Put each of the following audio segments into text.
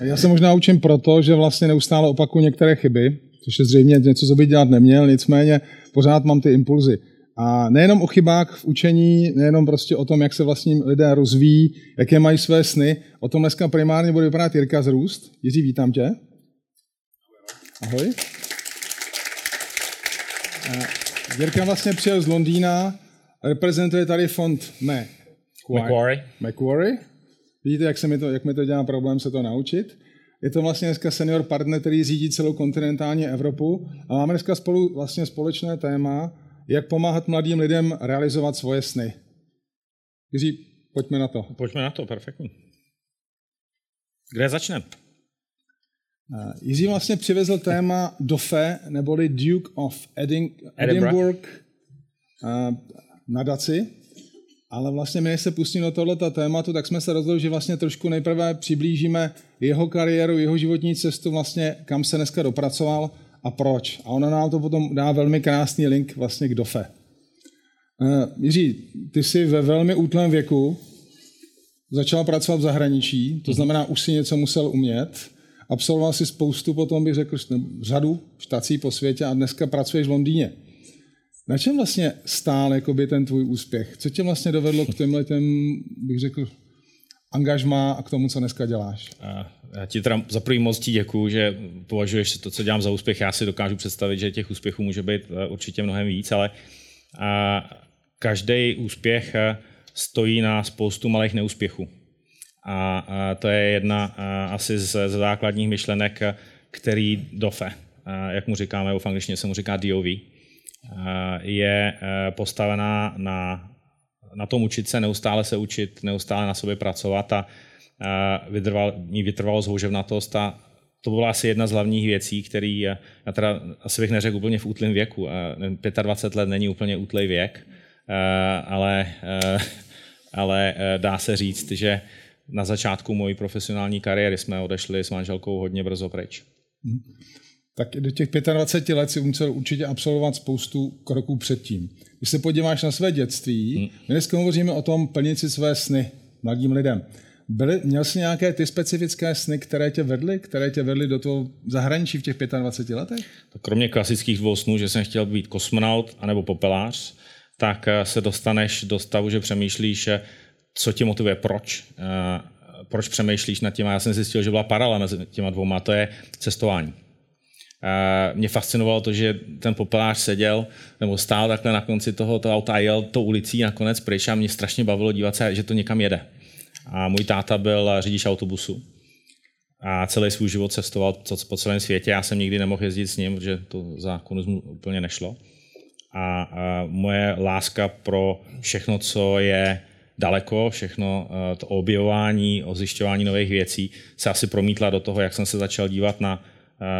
Já se možná učím proto, že vlastně neustále opakuju některé chyby, což je zřejmě něco, co by dělat neměl, nicméně pořád mám ty impulzy. A nejenom o chybách v učení, nejenom prostě o tom, jak se vlastně lidé rozvíjí, jaké mají své sny, o tom dneska primárně bude vypadat Jirka z Růst. Jiří, vítám tě. Ahoj. Jirka vlastně přijel z Londýna, reprezentuje tady fond Macquarie. Macquarie. Vidíte, jak, se mi to, jak mi to dělá problém se to naučit. Je to vlastně dneska senior partner, který řídí celou kontinentální Evropu a máme dneska spolu vlastně společné téma, jak pomáhat mladým lidem realizovat svoje sny. Jiří, pojďme na to. Pojďme na to, perfektní. Kde začneme? Jiří vlastně přivezl téma DOFE, neboli Duke of Edinburgh, Edinburgh nadaci. Ale vlastně my, než se pustíme do tohoto tématu, tak jsme se rozhodli, že vlastně trošku nejprve přiblížíme jeho kariéru, jeho životní cestu, vlastně kam se dneska dopracoval a proč. A ona nám to potom dá velmi krásný link vlastně k DOFE. Uh, Jiří, ty jsi ve velmi útlém věku začal pracovat v zahraničí, to mhm. znamená, už si něco musel umět. Absolvoval si spoustu, potom bych řekl, řadu štací po světě a dneska pracuješ v Londýně. Na čem vlastně stál jakoby, ten tvůj úspěch? Co tě vlastně dovedlo k těmhle, těm, bych řekl, angažma a k tomu, co dneska děláš? Já ti teda za první moc děkuju, že považuješ to, co dělám za úspěch. Já si dokážu představit, že těch úspěchů může být eh, určitě mnohem víc, ale každý úspěch eh, stojí na spoustu malých neúspěchů. A to je jedna asi z základních myšlenek, který DOFE, jak mu říkáme, v angličtině se mu říká DOV, je eh, postavená na, na tom učit se, neustále se učit, neustále na sobě pracovat a vytrval, ní vytrvalost, houževnatost a to byla asi jedna z hlavních věcí, který eh, já teda asi bych neřekl úplně v útlém věku. 25 let není úplně útlej věk, eh, ale, ale dá se říct, že na začátku mojí profesionální kariéry jsme odešli s manželkou hodně brzo pryč. Hmm tak do těch 25 let si musel určitě absolvovat spoustu kroků předtím. Když se podíváš na své dětství, hmm. my dneska hovoříme o tom plnit si své sny mladým lidem. Byly, měl jsi nějaké ty specifické sny, které tě vedly, které tě vedly do toho zahraničí v těch 25 letech? Tak kromě klasických dvou snů, že jsem chtěl být kosmonaut anebo popelář, tak eh, se dostaneš do stavu, že přemýšlíš, eh, co tě motivuje, proč. Eh, proč přemýšlíš nad tím? Já jsem zjistil, že byla paralela mezi těma dvouma, to je cestování mě fascinovalo to, že ten popelář seděl nebo stál takhle na konci toho, toho auta a jel to ulicí nakonec pryč a mě strašně bavilo dívat se, že to někam jede. A můj táta byl řidič autobusu a celý svůj život cestoval po celém světě. Já jsem nikdy nemohl jezdit s ním, protože to za komunismu úplně nešlo. A, a moje láska pro všechno, co je daleko, všechno to objevování, ozjišťování nových věcí se asi promítla do toho, jak jsem se začal dívat na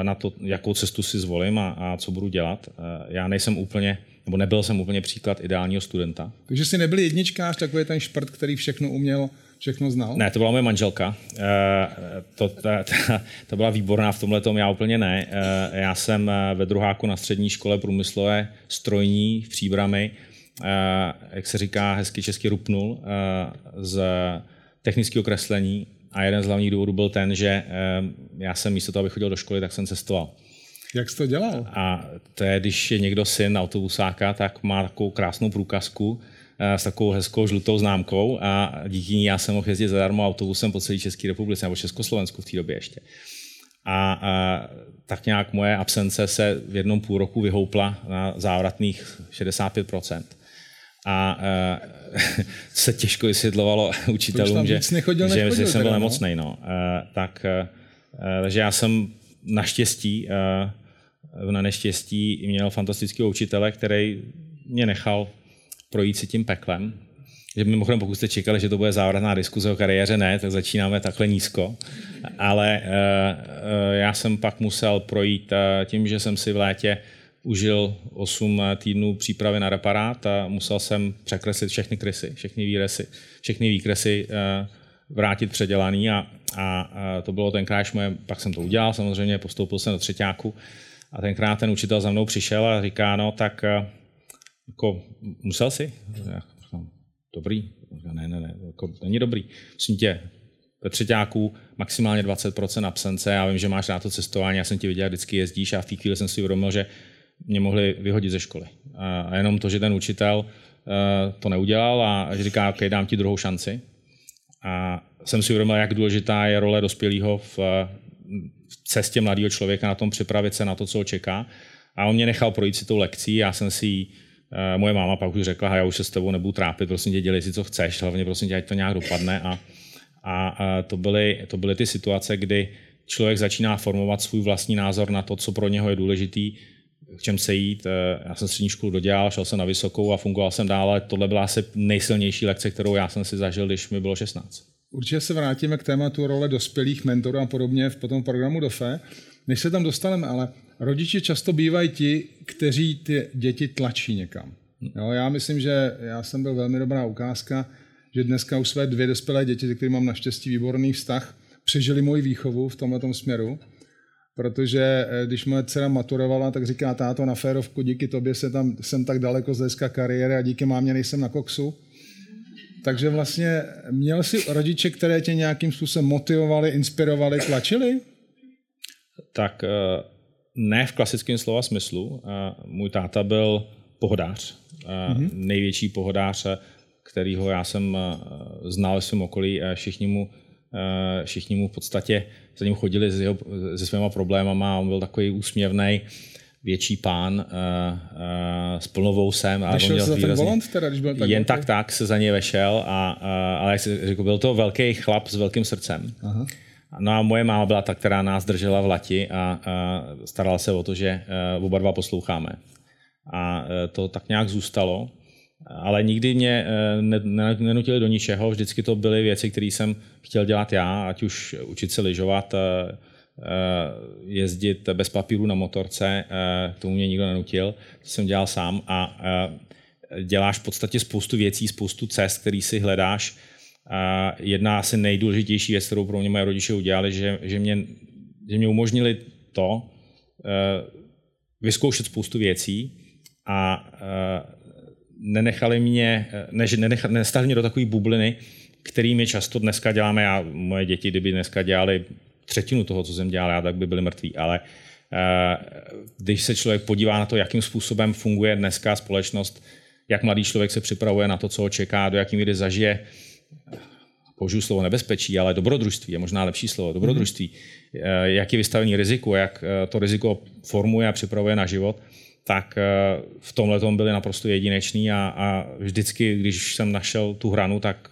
na to, jakou cestu si zvolím a, a co budu dělat. Eh, já nejsem úplně, nebo nebyl jsem úplně příklad ideálního studenta. Takže jsi nebyl jedničkář, takový ten šprt, který všechno uměl, všechno znal? Ne, to byla moje manželka. Eh, to, ta, ta, ta byla výborná v tomhle tom, já úplně ne. Já jsem ve druháku na střední škole průmyslové strojní v Příbrami, jak se říká, hezky česky rupnul z technického kreslení a jeden z hlavních důvodů byl ten, že já jsem místo toho, abych chodil do školy, tak jsem cestoval. Jak jsi to dělal? A to je, když je někdo syn autobusáka, tak má takovou krásnou průkazku eh, s takovou hezkou žlutou známkou a díky ní já jsem mohl jezdit zadarmo autobusem po celé České republice nebo Československu v té době ještě. A, a tak nějak moje absence se v jednom půl roku vyhoupla na závratných 65 a uh, se těžko vysvětlovalo učitelům, že, nechodil, že, že jsem byl no? nemocný. No. Uh, tak, uh, takže já jsem naštěstí, na neštěstí měl fantastického učitele, který mě nechal projít si tím peklem. Že mimochodem, pokud jste čekali, že to bude závratná diskuze o kariéře, ne, tak začínáme takhle nízko. Ale já jsem pak musel projít tím, že jsem si v létě užil 8 týdnů přípravy na reparát a musel jsem překreslit všechny krysy, všechny výresy, všechny výkresy eh, vrátit předělaný a, a, a to bylo tenkrát, moje, pak jsem to udělal, samozřejmě postoupil jsem do třetíku a tenkrát ten učitel za mnou přišel a říká, no tak eh, jako, musel si? Dobrý. Ne, ne, ne, jako, není dobrý. Myslím tě, ve třetíku maximálně 20% absence. Já vím, že máš rád to cestování, já jsem ti viděl, vždycky jezdíš a v té chvíli jsem si uvědomil, že mě mohli vyhodit ze školy. A jenom to, že ten učitel eh, to neudělal a že říká, OK, dám ti druhou šanci. A jsem si uvědomil, jak důležitá je role dospělého v, v cestě mladého člověka na tom připravit se na to, co ho čeká. A on mě nechal projít si tou lekcí, já jsem si eh, moje máma pak už řekla, já už se s tebou nebudu trápit, prosím tě, dělej si, co chceš, hlavně prosím tě, ať to nějak dopadne. A, a, a to, byly, to byly ty situace, kdy člověk začíná formovat svůj vlastní názor na to, co pro něho je důležitý, v čem se jít. Eh, já jsem střední školu dodělal, šel jsem na vysokou a fungoval jsem dále. Tohle byla asi nejsilnější lekce, kterou já jsem si zažil, když mi bylo 16. Určitě se vrátíme k tématu role dospělých mentorů a podobně v potom programu DOFE. Než se tam dostaneme, ale rodiče často bývají ti, kteří ty děti tlačí někam. Jo, já myslím, že já jsem byl velmi dobrá ukázka, že dneska už své dvě dospělé děti, se kterými mám naštěstí výborný vztah, přežili moji výchovu v tomto směru protože eh, když moje dcera maturovala, tak říká táto na férovku, díky tobě se tam, jsem tak daleko z hlediska kariéry a díky mámě nejsem na koksu. Takže vlastně měl jsi rodiče, které tě nějakým způsobem motivovali, inspirovali, tlačili? Tak eh, ne v klasickém slova smyslu. Eh, můj táta byl pohodář, mm-hmm. největší pohodář, kterýho já jsem znal v svém okolí. Všichni mu všichni mu v podstatě za ním chodili s jeho, se svýma problémama, on byl takový úsměvný, větší pán uh, uh, s plnovou sem. A on měl za ten volant teda, když byl tak Jen tak tak se za něj vešel, a, uh, ale jak řekl, byl to velký chlap s velkým srdcem. Aha. No a moje máma byla ta, která nás držela v lati a, a starala se o to, že uh, oba dva posloucháme. A uh, to tak nějak zůstalo ale nikdy mě eh, nenutili do ničeho, vždycky to byly věci, které jsem chtěl dělat já, ať už učit se lyžovat, eh, eh, jezdit bez papíru na motorce, tomu mě nikdo nenutil, to jsem dělal sám a děláš v podstatě spoustu věcí, spoustu cest, který si hledáš. Jedna asi nejdůležitější věc, kterou pro mě moje rodiče udělali, že, že, mě, že mě umožnili to, vyzkoušet spoustu věcí a nenechali mě, ne, nenechali, nestali mě do takové bubliny, kterými často dneska děláme. Já, moje děti, kdyby dneska dělali třetinu toho, co jsem dělal já, tak by byli mrtví. Ale eh, když se člověk podívá na to, jakým způsobem funguje dneska společnost, jak mladý člověk se připravuje na to, co ho čeká, do jaký míry zažije, použiju slovo nebezpečí, ale dobrodružství je možná lepší slovo, dobrodružství, mm-hmm. jak je vystavený riziku, jak eh, to riziko formuje a připravuje na život, tak eh, v tomhle tom byli naprosto jedineční a, a vždycky, když jsem našel tu hranu, tak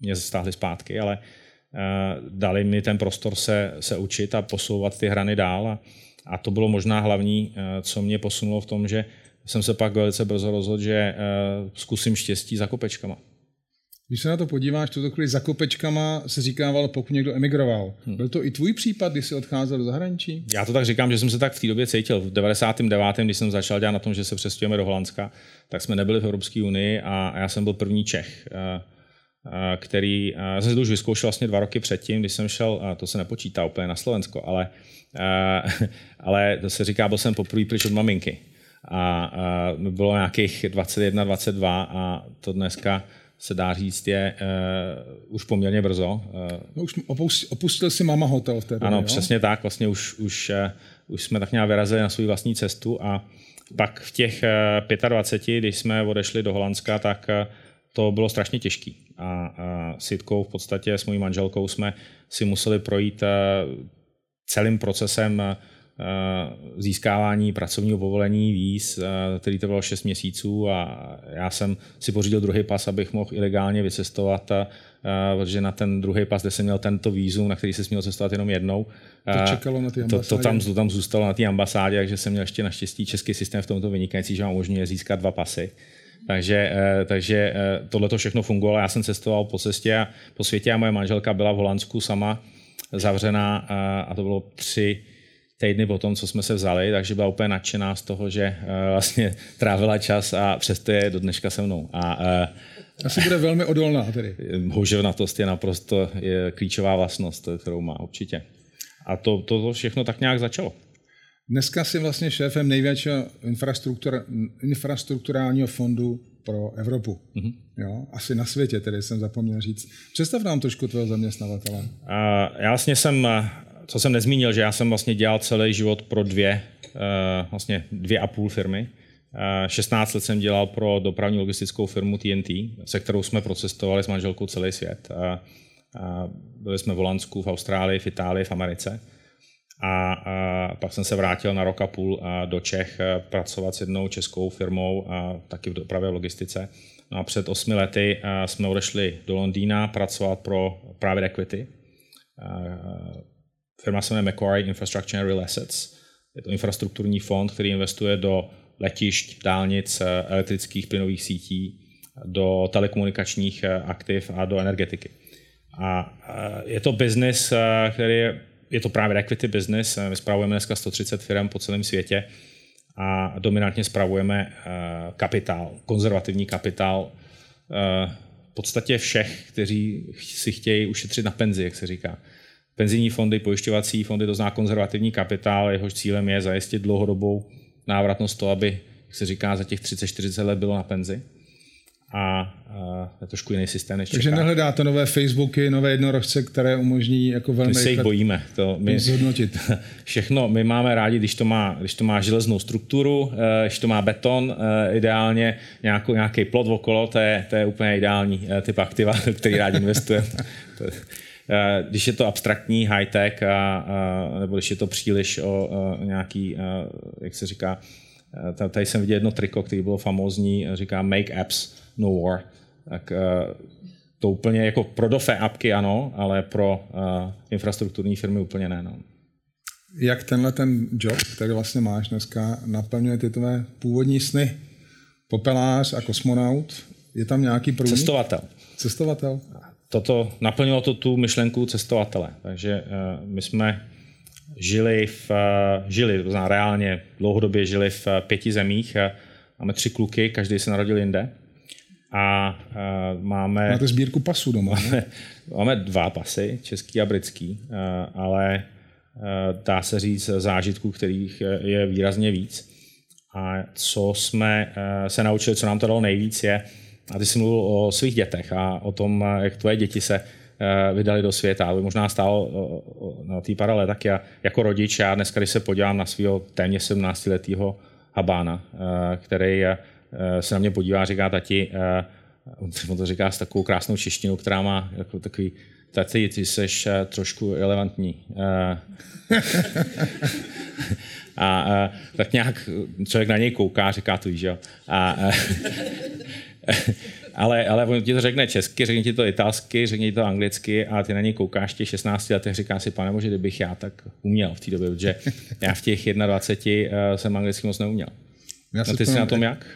mě stáhli zpátky, ale uh, dali mi ten prostor se, se učit a posouvat ty hrany dál a, a to bylo možná hlavní, uh, co mě posunulo v tom, že jsem se pak velice brzo rozhodl, že zkusím štěstí za kopečkama. Když se na to podíváš, tuto chvíli za kopečkama se říkával, pokud někdo emigroval. Hmm. Byl to i tvůj případ, když jsi odcházel do zahraničí? Já to tak říkám, že jsem se tak v té době cítil. V 99. když jsem začal dělat na tom, že se přestěhujeme do Holandska, tak jsme nebyli v Evropské unii a já jsem byl první Čech, eh, eh, který, eh, já jsem si to už vyzkoušel vlastně dva roky předtím, když jsem šel, to se nepočítá úplně na Slovensko, ale, ale to se říká, byl jsem poprvé pryč od maminky. A, a bylo nějakých 21, 22 a to dneska se dá říct, je uh, už poměrně brzo. Uh, no, už opustil, opustil si mama hotel v té době, Ano, jo? přesně tak. Vlastně už, už, uh, už jsme tak nějak vyrazili na svou vlastní cestu a pak v těch uh, 25, když jsme odešli do Holandska, tak uh, to bylo strašně těžké. A uh, s Jitkou v podstatě s mojí manželkou jsme si museli projít uh, celým procesem uh, získávání pracovního povolení víz, eh, který to bylo 6 měsíců a já jsem si pořídil druhý pas, abych mohl ilegálně vycestovat, a, eh, protože na ten druhý pas, kde jsem měl tento vízum, na který se směl cestovat jenom jednou, to čekalo na ty ambasádě. To, to, tam, to tam zůstalo na té ambasádě, takže jsem měl ještě naštěstí český systém v tomto vynikající, že vám umožňuje získat dva pasy. Takže, takže tohle to všechno fungovalo. Já jsem cestoval po cestě a po světě a moje manželka byla v Holandsku sama zavřená a to bylo tři týdny po tom, co jsme se vzali, takže byla úplně nadšená z toho, že uh, vlastně trávila čas a přesto je do dneška se mnou. A, uh, Asi bude velmi odolná tedy. Houževnatost je naprosto je klíčová vlastnost, kterou má určitě. A to, to, to všechno tak nějak začalo. Dneska jsi vlastně šéfem největšího infrastruktur, infrastrukturálního fondu pro Evropu. Mm-hmm. Jo? Asi na světě, tedy jsem zapomněl říct. Představ nám trošku tvého zaměstnavatele. Uh, já vlastně jsem, co jsem nezmínil, že já jsem vlastně dělal celý život pro dvě, uh, vlastně dvě a půl firmy. 16 let jsem dělal pro dopravní logistickou firmu TNT, se kterou jsme procestovali s manželkou celý svět. Byli jsme v Holandsku, v Austrálii, v Itálii, v Americe. A, pak jsem se vrátil na rok a půl do Čech pracovat s jednou českou firmou, a taky v dopravě a logistice. No a před osmi lety jsme odešli do Londýna pracovat pro private equity. Firma se jmenuje Macquarie Infrastructure and Real Assets. Je to infrastrukturní fond, který investuje do letišť, dálnic, elektrických plynových sítí, do telekomunikačních aktiv a do energetiky. A je to biznis, který je je to právě equity business. My spravujeme dneska 130 firm po celém světě a dominantně spravujeme eh, kapitál, konzervativní kapitál eh, v podstatě všech, kteří si chtějí ušetřit na penzi, jak se říká. Penzijní fondy, pojišťovací fondy, to zná konzervativní kapitál, jehož cílem je zajistit dlouhodobou návratnost to, aby, jak se říká, za těch 30-40 let bylo na penzi a je trošku jiný systém než Takže nehledáte nové Facebooky, nové jednorožce, které umožní jako velmi My se jich bojíme. To my, zhodnotit. Všechno my máme rádi, když to má, když to má železnou strukturu, eh, když to má beton, eh, ideálně nějakou, nějaký plot okolo, to je, to je úplně ideální eh, typ aktiva, který rádi investujeme. když je to abstraktní high-tech, a, a, nebo když je to příliš o, o nějaký, a, jak se říká, tady jsem viděl jedno triko, který bylo famózní, říká Make Apps No War. Tak uh, to úplně jako pro DOFE apky ano, ale pro uh, infrastrukturní firmy úplně ne. No. Jak tenhle ten job, který vlastně máš dneska, naplňuje ty tvé původní sny? Popelář a kosmonaut? Je tam nějaký průnik? Cestovatel. Cestovatel? Toto, naplnilo to tu myšlenku cestovatele. Takže uh, my jsme žili v, uh, žili, to znamená reálně dlouhodobě žili v pěti zemích. Máme tři kluky, každý se narodil jinde. A máme... Máte sbírku pasů doma, máme, máme dva pasy, český a britský, ale dá se říct zážitků, kterých je výrazně víc. A co jsme se naučili, co nám to dalo nejvíc, je, a ty jsi mluvil o svých dětech a o tom, jak tvoje děti se vydali do světa. aby možná stál na té paralele, tak já jako rodič, já dneska, když se podívám na svého téměř 17-letého Habána, který Eh, se na mě podívá a říká tati, eh, on to říká s takovou krásnou češtinou, která má jako takový, tati, ty jsi eh, trošku relevantní. a, tak nějak člověk na něj kouká, říká to, že jo. A, ale, ale on ti to řekne česky, řekne ti to italsky, řekne ti to anglicky a ty na něj koukáš těch 16 letech, říká si, pane bože, kdybych já tak uměl v té době, protože já v těch 21 jsem anglicky moc neuměl. Já a ty jsi na tom jak?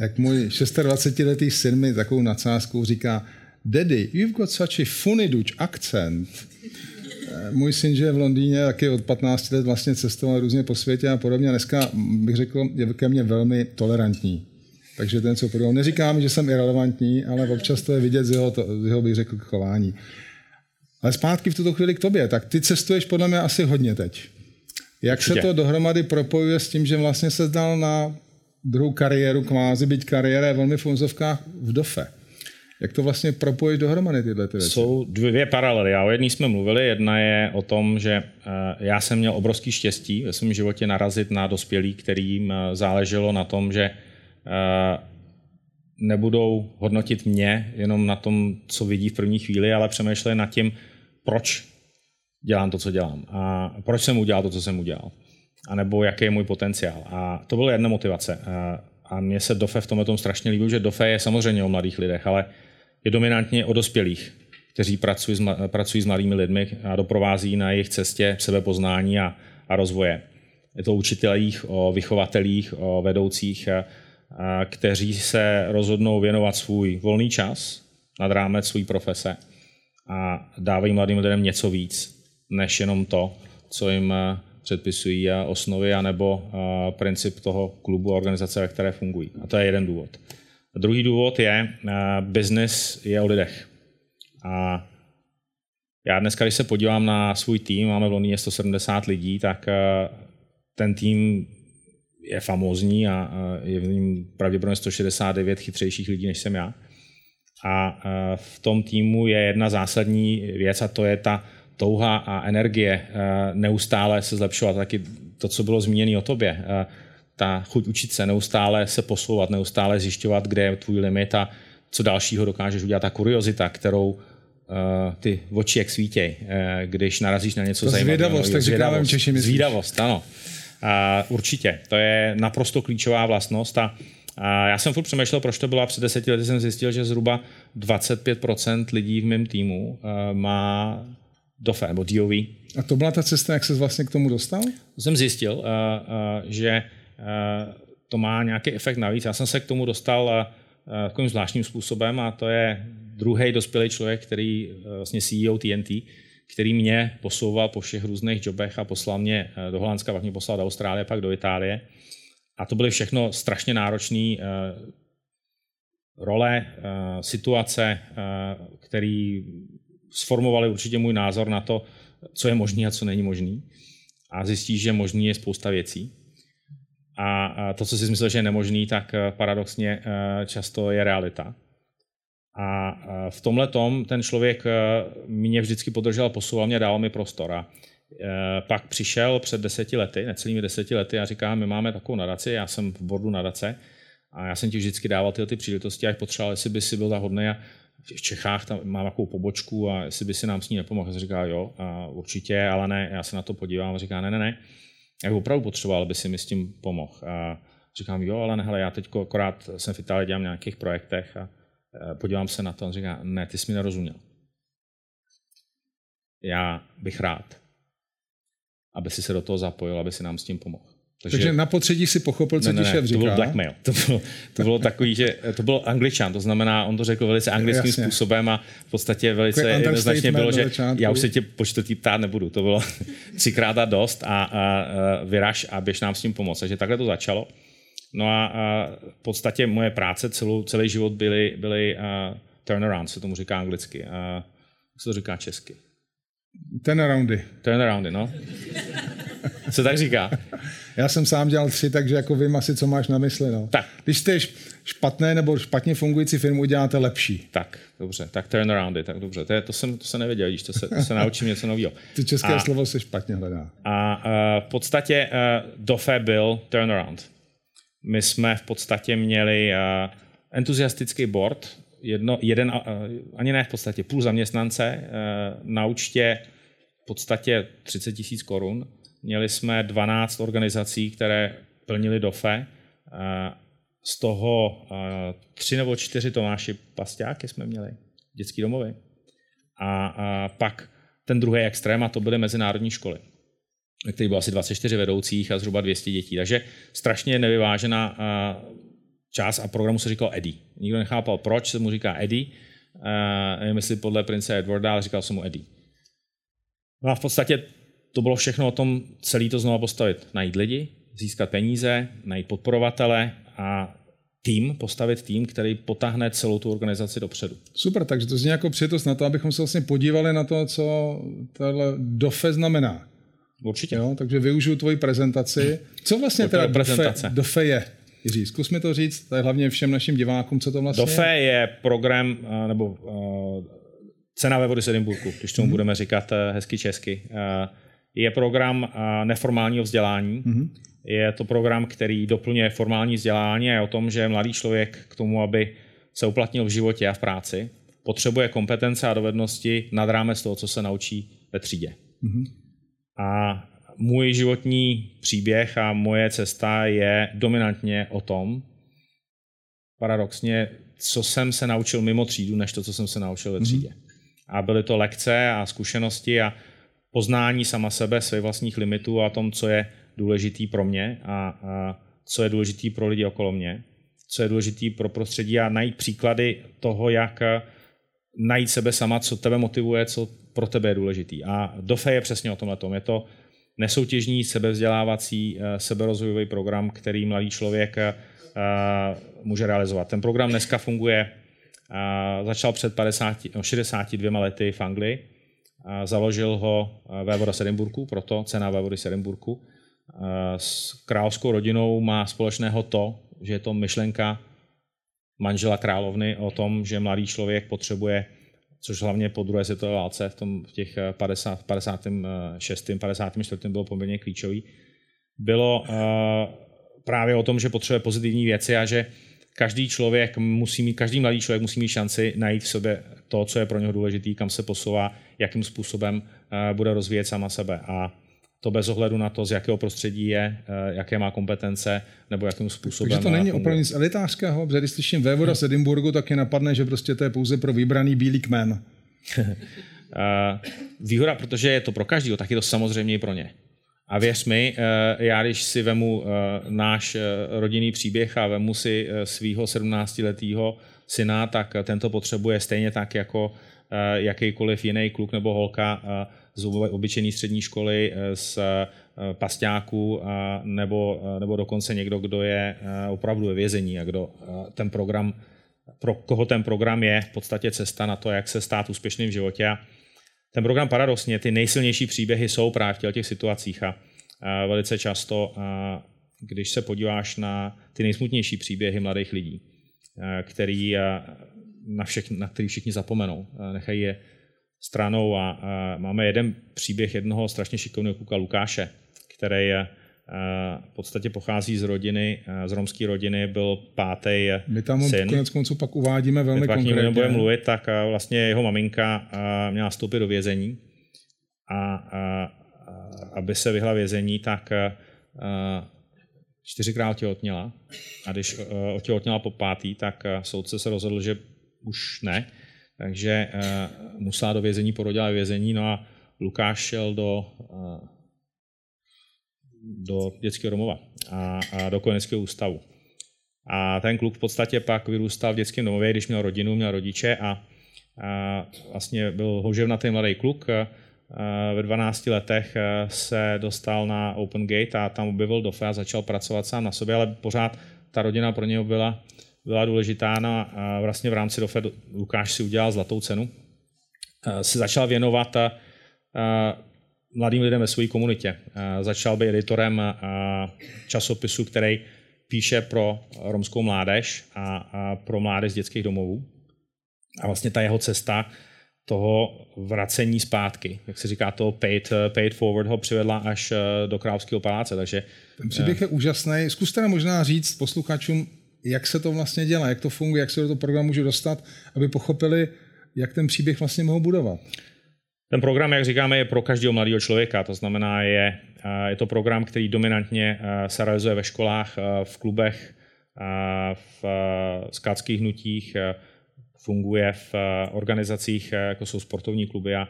jak můj 26-letý syn mi takovou nadsázkou říká, Daddy, you've got such a funny Dutch accent. Eh, můj syn, že je v Londýně, taky od 15 let vlastně cestoval různě po světě a podobně. Dneska bych řekl, je ke mně velmi tolerantní. Takže ten, co podobal. Neříkám, že jsem irrelevantní, ale občas to je vidět z jeho, to, z jeho bych řekl, chování. Ale zpátky v tuto chvíli k tobě. Tak ty cestuješ podle mě asi hodně teď. Jak Určitě. se to dohromady propojuje s tím, že vlastně se zdal na druhou kariéru kvázi, byť kariéra je velmi v v DOFE. Jak to vlastně propojit dohromady tyhle ty věci? Jsou dvě paralely. A o jedné jsme mluvili. Jedna je o tom, že eh, já jsem měl obrovský štěstí ve svém životě narazit na dospělí, kterým eh, záleželo na tom, že nebudou hodnotit mě jenom na tom, co vidí v první chvíli, ale přemýšleli nad tím, proč dělám to, co dělám a proč jsem udělal to, co jsem udělal anebo jaký je můj potenciál. A to byla jedna motivace. A mně se DOFE v tomhle tom strašně líbí, že DOFE je samozřejmě o mladých lidech, ale je dominantně o dospělých, kteří pracují s, pracují s mladými lidmi a doprovází na jejich cestě sebepoznání a, a rozvoje. Je to o učitelích, o vychovatelích, o vedoucích, a, a, kteří se rozhodnou věnovat svůj volný čas nad rámec své profese a dávají mladým lidem něco víc, než jenom to, co jim předpisují osnovy anebo princip toho klubu a organizace, ve které fungují. A to je jeden důvod. A druhý důvod je, business je o lidech. A já dneska, když se podívám na svůj tým, máme v Londýně 170 lidí, tak ten tým je famózní a je v něm pravděpodobně 169 chytřejších lidí, než jsem já. A v tom týmu je jedna zásadní věc a to je ta touha a energie neustále se zlepšovat. Taky to, co bylo zmíněno o tobě. Ta chuť učit se, neustále se posouvat, neustále zjišťovat, kde je tvůj limit a co dalšího dokážeš udělat. Ta kuriozita, kterou ty oči jak svítěj, když narazíš na něco zajímavého. Zvědavost, tak říkáme Češi Zvědavost, ano. A určitě, to je naprosto klíčová vlastnost a a já jsem furt přemýšlel, proč to bylo a před deseti lety jsem zjistil, že zhruba 25% lidí v mém týmu má DOFE nebo DOV. A to byla ta cesta, jak se vlastně k tomu dostal? Jsem zjistil, že to má nějaký efekt navíc. Já jsem se k tomu dostal takovým zvláštním způsobem a to je druhý dospělý člověk, který vlastně CEO TNT, který mě posouval po všech různých jobech a poslal mě eh, do Holandska, pak mě poslal do Austrálie, pak do Itálie. A to byly všechno strašně náročné eh, role, eh, situace, které sformovaly určitě můj názor na to, co je možné a co není možné. A zjistíš, že možný je spousta věcí. A to, co si myslel, že je nemožný, tak paradoxně často je realita. A v tomhle tom ten člověk e, mě vždycky podržel, posouval mě, dal mi prostor. A e, pak přišel před deseti lety, necelými deseti lety a říká, my máme takovou nadaci, já jsem v bordu nadace a já jsem ti vždycky dával tyhle ty příležitosti, jak potřeboval, jestli by si byl tak hodný a v Čechách tam má takovou pobočku a jestli by si nám s ní nepomohl. Já říká, jo, a určitě, ale ne, já se na to podívám. A říká, ne, ne, ne, jak opravdu potřeboval, aby si mi s tím pomohl. A říkám, jo, ale ne, hele, já teď akorát jsem v Itálii, dělám nějakých projektech a podívám se na to a on říká, ne, ty jsi mi nerozuměl. Já bych rád, aby si se do toho zapojil, aby si nám s tím pomohl. Takže, Takže na potředí si pochopil, co ne, ti šéf říká. To byl blackmail. To bylo, to bylo takový, že to byl angličan, to znamená, on to řekl velice anglickým Jasně. způsobem a v podstatě velice jednoznačně bylo, že já už se tě po čtvrtý ptát nebudu. To bylo třikrát a dost a, a, a vyraž a běž nám s tím pomoct. Takže takhle to začalo. No a, a v podstatě moje práce celou, celý život byly, byly uh, turnaround, se tomu říká anglicky. Uh, jak se to říká česky? Turnaroundy. Turnaroundy, no. Co tak říká? Já jsem sám dělal tři, takže jako vím asi, co máš na mysli. No. Tak. Když jste špatné nebo špatně fungující firmu uděláte lepší. Tak, dobře, tak turnaroundy, tak dobře. To, je, to, jsem, to jsem nevěděl, když to se, to se naučím něco nového. Ty české a, slovo se špatně hledá. A uh, v podstatě uh, DOFE byl turnaround. My jsme v podstatě měli eh, entuziastický board, jedno, jeden, eh, ani ne v podstatě, půl zaměstnance eh, na účtě v podstatě 30 tisíc korun. Měli jsme 12 organizací, které plnili DOFE, z toho tři nebo čtyři Tomáši Pastáky jsme měli, dětský domovy. A pak ten druhý extrém, a to byly mezinárodní školy který byl asi 24 vedoucích a zhruba 200 dětí. Takže strašně nevyvážená část a programu se říkal Eddie. Nikdo nechápal, proč se mu říká Eddie. Nevím, jestli podle prince Edwarda, ale říkal se mu Eddie. No a v podstatě to bylo všechno o tom celý to znovu postavit. Najít lidi, získat peníze, najít podporovatele a tým, postavit tým, který potáhne celou tu organizaci dopředu. Super, takže to zní jako přijetost na to, abychom se vlastně podívali na to, co tohle DOFE znamená. Určitě. Jo, takže využiju tvoji prezentaci. Co vlastně teda prezentace. DOFE, DOFE je? Jiří, zkus mi to říct, je hlavně všem našim divákům, co to vlastně DOFE je. je program, eh, nebo uh, cena ve vody z Edinburgu, když tomu mm-hmm. budeme říkat uh, hezky česky. Uh, je program uh, neformálního vzdělání. Mm-hmm. Je to program, který doplňuje formální vzdělání a je o tom, že mladý člověk k tomu, aby se uplatnil v životě a v práci, potřebuje kompetence a dovednosti nad rámec toho, co se naučí ve třídě. Mm-hmm. A můj životní příběh a moje cesta je dominantně o tom, paradoxně, co jsem se naučil mimo třídu, než to, co jsem se naučil ve třídě. Mm-hmm. A byly to lekce a zkušenosti a poznání sama sebe, svých vlastních limitů a tom, co je důležitý pro mě a, a co je důležitý pro lidi okolo mě, co je důležitý pro prostředí a najít příklady toho, jak najít sebe sama, co tebe motivuje, co pro tebe je důležitý. A DOFE je přesně o tomhle tom. Je to nesoutěžní sebevzdělávací eh, seberozvojový program, který mladý člověk eh, může realizovat. Ten program dneska funguje, eh, začal před 50, no 62 lety v Anglii, založil ho vévoda Sedemburku, proto cena vévody Sedemburku. s královskou rodinou má společného to, že je to myšlenka manžela královny o tom, že mladý člověk potřebuje, což hlavně po druhé světové válce v, tom, v těch 50, 56. 54. bylo poměrně klíčový, bylo uh, právě o tom, že potřebuje pozitivní věci a že každý člověk musí mít, každý mladý člověk musí mít šanci najít v sobě to, co je pro něho důležité, kam se posouvá, jakým způsobem uh, bude rozvíjet sama sebe. A to bez ohledu na to, z jakého prostředí je, eh, jaké má kompetence nebo jakým způsobem. Takže to není opravdu nic elitářského, protože když slyším vévoda z Edinburgu, tak je napadne, že prostě to je pouze pro vybraný bílý kmen. Eh, výhoda, protože je to pro každého, tak je to samozřejmě i pro ně. A věř mi, eh, já když si vemu náš rodinný příběh a vemu si svého 17-letého syna, tak tento potřebuje stejně tak jako jakýkoliv jiný kluk nebo holka z obyčejné střední školy, eh, z eh, pasťáků nebo, eh, nebo dokonce někdo, kdo je opravdu ve vězení a kdo ten program, pro koho ten program je v podstatě cesta na to, jak se stát úspěšným v životě. A ten program paradoxně, ty nejsilnější příběhy jsou právě v těch situacích a velice často, když se podíváš na ty nejsmutnější příběhy mladých lidí, který na, všech, na který všichni zapomenou, nechají je stranou a, a máme jeden příběh jednoho strašně šikovného kluka Lukáše, který je v podstatě pochází z rodiny, z romské rodiny, byl pátý My tam syn. konec konců pak uvádíme velmi My pak konkrétně. nebudeme mluvit, tak vlastně jeho maminka měla vstoupit do vězení a, a aby se vyhla vězení, tak čtyřikrát těhotněla a když otěhotněla po pátý, tak soudce se rozhodl, že už ne, takže uh, musela do vězení, porodila vězení, no a Lukáš šel do, uh, do dětského domova a, a do kojeneckého ústavu. A ten kluk v podstatě pak vyrůstal v dětském domově, když měl rodinu, měl rodiče a, a vlastně byl hoževnatý mladý kluk. A ve 12 letech se dostal na Open Gate a tam objevil DOFE a začal pracovat sám na sobě, ale pořád ta rodina pro něho byla byla důležitá na, a vlastně v rámci DOFE Lukáš si udělal zlatou cenu. Se začal věnovat mladým lidem ve své komunitě. Začal být editorem časopisu, který píše pro romskou mládež a, pro mládež z dětských domovů. A vlastně ta jeho cesta toho vracení zpátky, jak se říká to paid, paid forward, ho přivedla až do Královského paláce. Takže, Ten příběh je úžasný. Zkuste nám možná říct posluchačům, jak se to vlastně dělá, jak to funguje, jak se do toho programu můžu dostat, aby pochopili, jak ten příběh vlastně mohou budovat. Ten program, jak říkáme, je pro každého mladého člověka. To znamená, je, eh, je to program, který dominantně eh, se realizuje ve školách, eh, v klubech, v skáckých hnutích, funguje v organizacích, jako jsou sportovní kluby a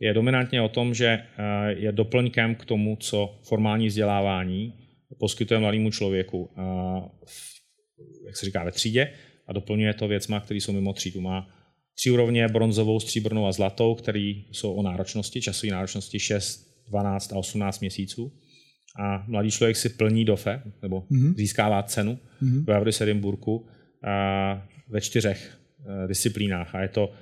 je dominantně o tom, že je doplňkem k tomu, co formální vzdělávání poskytuje mladému člověku v jak se říká, ve třídě a doplňuje to věcma, které jsou mimo třídu. Má tři úrovně, bronzovou, stříbrnou a zlatou, které jsou o náročnosti, časové náročnosti 6, 12 a 18 měsíců. A mladý člověk si plní DOFE, nebo mm-hmm. získává cenu mm-hmm. v Edinburgu a ve čtyřech eh, disciplínách. A je to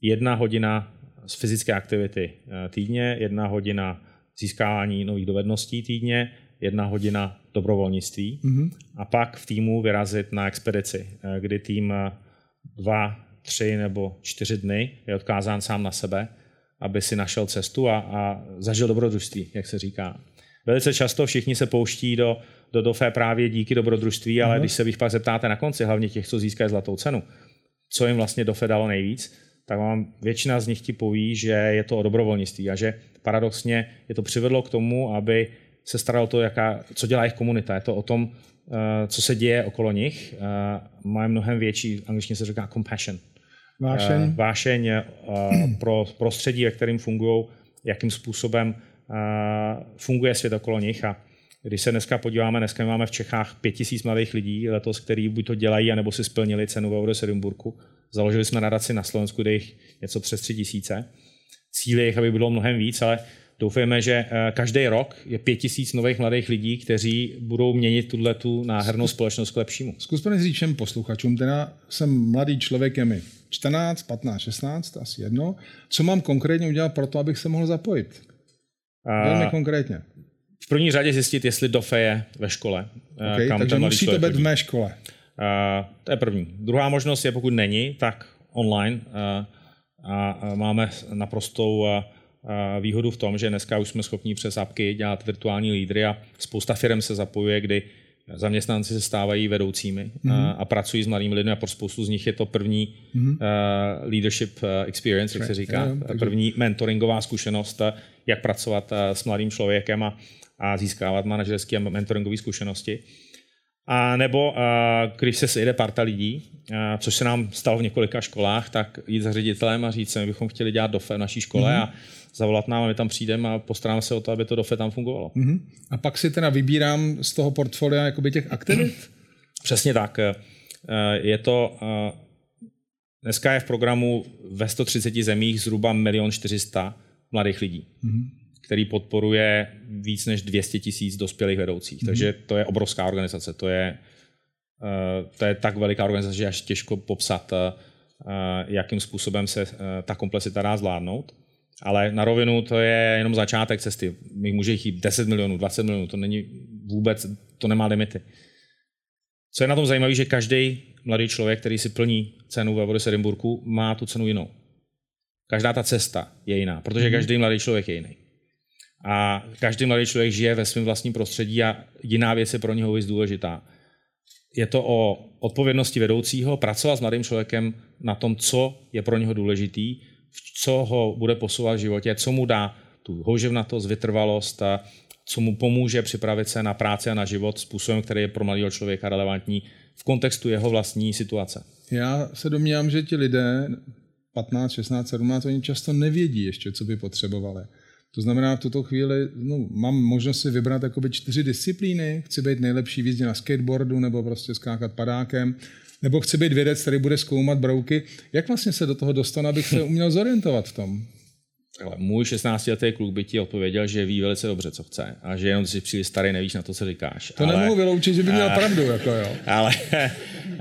jedna hodina z fyzické aktivity eh, týdně, jedna hodina získávání nových dovedností týdně, jedna hodina dobrovolnictví mm-hmm. a pak v týmu vyrazit na expedici, eh, kdy tým eh, dva, tři nebo čtyři dny je odkázán sám na sebe, aby si našel cestu a, a zažil dobrodružství, jak se říká. Velice často všichni se pouští do, do DOFE právě díky dobrodružství, ale mm-hmm. když se vy pak zeptáte na konci, hlavně těch, co získají zlatou cenu, co jim vlastně DOFE dalo nejvíc, tak vám většina z nich ti poví, že je to o dobrovolnictví a že paradoxně je to přivedlo k tomu, aby se staral o to, jaká, co dělá jejich komunita. Je to o tom, eh, co se děje okolo nich. Eh, Mají mnohem větší, angličtině se říká compassion. Vášeň. Eh, vášeň pro prostředí, ve kterém fungují, jakým způsobem funguje svět okolo nich. A když se dneska podíváme, dneska máme v Čechách pět tisíc mladých lidí letos, kteří buď to dělají, anebo si splnili cenu v Eurosedimburku. Založili jsme nadaci na Slovensku, kde jich něco přes tři tisíce. Cíl je, aby bylo mnohem víc, ale Doufejme, že eh, každý rok je pět tisíc nových mladých lidí, kteří budou měnit tuhle tu náhernou Zkus, společnost k lepšímu. Zkusme říct všem posluchačům, teda jsem mladý člověk, je mi 14, 15, 16, asi jedno. Co mám konkrétně udělat pro to, abych se mohl zapojit? Velmi konkrétně. v první řadě zjistit, jestli DOFE je ve škole. Okay, kam takže musí to být v mé škole. Uh, to je první. Druhá možnost je, pokud není, tak online. Uh, a máme naprostou výhodu v tom, že dneska už jsme schopni přes apky dělat virtuální lídry a spousta firm se zapojuje, kdy zaměstnanci se stávají vedoucími mm-hmm. a, a pracují s mladými lidmi a pro spoustu z nich je to první mm-hmm. uh, leadership experience, jak se říká, yeah, první mentoringová zkušenost, jak pracovat s mladým člověkem a, a získávat manažerské a mentoringové zkušenosti. A nebo když se sejde parta lidí, což se nám stalo v několika školách, tak jít za ředitelem a říct, my bychom chtěli dělat DOFE v naší škole mm-hmm. a zavolat nám a my tam přijdeme a postaráme se o to, aby to DOFE tam fungovalo. Mm-hmm. A pak si teda vybírám z toho portfolia jakoby těch aktivit? Přesně tak. E, je to, e, dneska je v programu ve 130 zemích zhruba 1 400 mladých lidí. Mm-hmm který podporuje víc než 200 tisíc dospělých vedoucích. Mm-hmm. Takže to je obrovská organizace. To je, uh, to je tak veliká organizace, že až těžko popsat, jakým způsobem se ta komplexita dá zvládnout. Ale na rovinu to je jenom začátek cesty. My může jich jít 10 milionů, 20 milionů, to není vůbec, to nemá limity. Co je na tom zajímavé, že každý mladý člověk, který si plní cenu ve Voris Edinburgu, má tu cenu jinou. Každá ta cesta je jiná, protože mm-hmm. každý mladý člověk je jiný. A každý mladý člověk žije ve svém vlastním prostředí a jiná věc je pro něho víc důležitá. Je to o odpovědnosti vedoucího, pracovat s mladým člověkem na tom, co je pro něho důležitý, co ho bude posouvat v životě, co mu dá tu houževnatost, vytrvalost, a co mu pomůže připravit se na práci a na život způsobem, který je pro mladého člověka relevantní v kontextu jeho vlastní situace. Já se domnívám, že ti lidé 15, 16, 17, oni často nevědí ještě, co by potřebovali. To znamená, v tuto chvíli no, mám možnost si vybrat čtyři disciplíny. Chci být nejlepší v jízdě na skateboardu nebo prostě skákat padákem. Nebo chci být vědec, který bude zkoumat brouky. Jak vlastně se do toho dostanu, abych se uměl zorientovat v tom? Takhle, můj 16-letý kluk by ti odpověděl, že ví velice dobře, co chce a že jenom si příliš starý nevíš na to, co říkáš. To ale, nemohu vyloučit, že by měl a, pravdu. Jako jo. Ale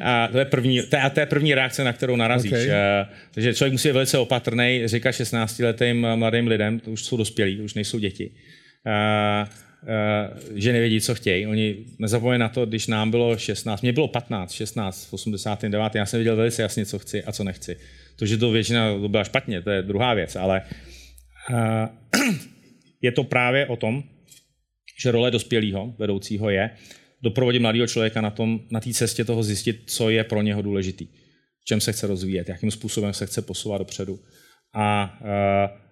a to, je první, to, je, to je první reakce, na kterou narazíš. Okay. A, takže člověk musí být velice opatrný, říká 16-letým mladým lidem, to už jsou dospělí, už nejsou děti, a, že nevědí, co chtějí. Oni nezapomejí na to, když nám bylo 16, mě bylo 15, 16 v 89. Já jsem věděl velice jasně, co chci a co nechci. To, že to většina to byla špatně, to je druhá věc, ale je to právě o tom, že role dospělého vedoucího je doprovodit mladého člověka na tom, na té cestě toho zjistit, co je pro něho důležitý, v čem se chce rozvíjet, jakým způsobem se chce posouvat dopředu. A uh,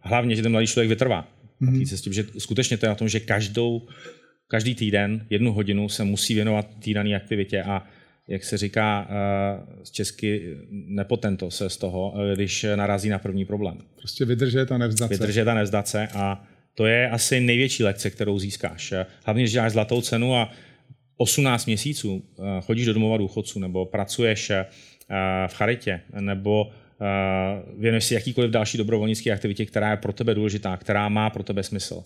hlavně, že ten mladý člověk vytrvá mm-hmm. na té mhm. cestě, že skutečně to je na tom, že každou, každý týden, jednu hodinu se musí věnovat té dané aktivitě a jak se říká z česky, nepotento se z toho, když narazí na první problém. Prostě vydržet a nevzdat se. Vydržet a nevzdat se a to je asi největší lekce, kterou získáš. Hlavně, když děláš zlatou cenu a 18 měsíců chodíš do domova důchodců nebo pracuješ v charitě nebo věnuješ si jakýkoliv další dobrovolnické aktivitě, která je pro tebe důležitá, která má pro tebe smysl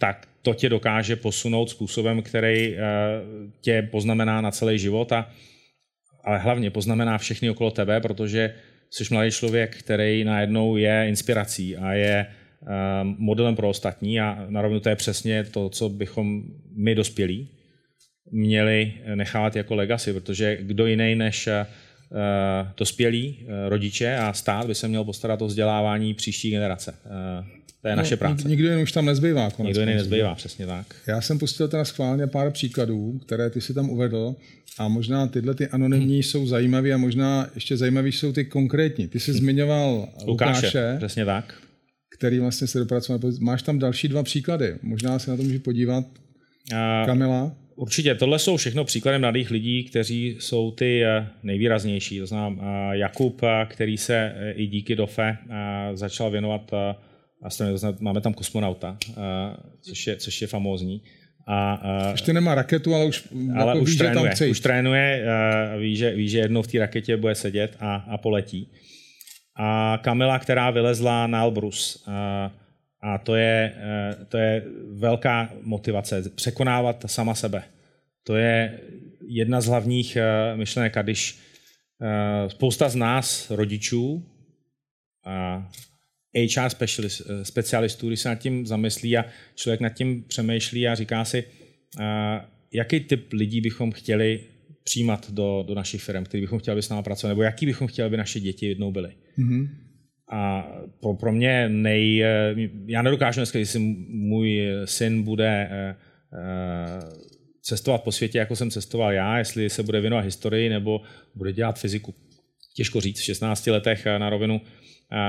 tak to tě dokáže posunout způsobem, který eh, tě poznamená na celý život, a, ale hlavně poznamená všechny okolo tebe, protože jsi mladý člověk, který najednou je inspirací a je eh, modelem pro ostatní a narovnu to je přesně to, co bychom my dospělí měli nechávat jako legacy, protože kdo jiný než eh, dospělí rodiče a stát by se měl postarat o vzdělávání příští generace. To je no, naše práce. Nikdo jiný už tam nezbývá. Konec nikdo jiný nezbývá, přesně tak. Já jsem pustil teda schválně pár příkladů, které ty si tam uvedl a možná tyhle ty anonymní hmm. jsou zajímavé a možná ještě zajímavé jsou ty konkrétní. Ty jsi zmiňoval Lukáše, Lukáše přesně tak. který vlastně se dopracoval. Máš tam další dva příklady. Možná se na to může podívat. A... Kamila? Určitě, tohle jsou všechno příklady mladých lidí, kteří jsou ty eh, nejvýraznější. To znamená Jakub, eh, který se eh, i díky DOFE začal věnovat máme tam kosmonauta, což je, což je famózní. A, a, Ještě nemá raketu, ale už, ale jako už ví, trénuje, že tam už trénuje, ví, že, ví, že jednou v té raketě bude sedět a, a poletí. A Kamila, která vylezla na Elbrus, a, a to je, to je velká motivace, překonávat sama sebe. To je jedna z hlavních myšlenek, a když spousta z nás, rodičů, a HR specialist, specialistů, když se nad tím zamyslí a člověk nad tím přemýšlí a říká si, jaký typ lidí bychom chtěli přijímat do, do našich firm, který bychom chtěli, aby s námi pracovali, nebo jaký bychom chtěli, aby naše děti jednou byly. Mm-hmm. A pro, pro mě nej... Já nedokážu dneska, jestli můj syn bude eh, eh, cestovat po světě, jako jsem cestoval já, jestli se bude věnovat historii nebo bude dělat fyziku. Těžko říct, v 16 letech eh, na rovinu.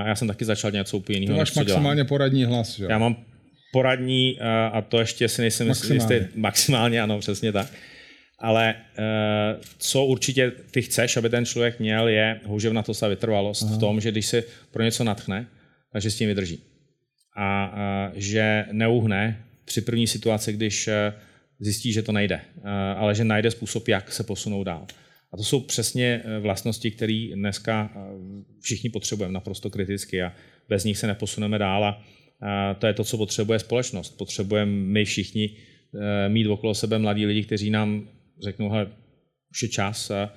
Já jsem taky začal něco úplně jiného. Máš maximálně dělám. poradní hlas, že? Já mám poradní a to ještě si nejsem maximálně. jistý. Maximálně, ano, přesně tak. Ale uh, co určitě ty chceš, aby ten člověk měl, je houževnatost a vytrvalost Aha. v tom, že když se pro něco natchne, takže s tím vydrží. A uh, že neuhne při první situaci, když uh, zjistí, že to nejde, uh, ale že najde způsob, jak se posunout dál. A to jsou přesně vlastnosti, které dneska všichni potřebujeme naprosto kriticky a bez nich se neposuneme dál. A to je to, co potřebuje společnost. Potřebujeme my všichni mít okolo sebe mladí lidi, kteří nám řeknou, hele, už je čas, a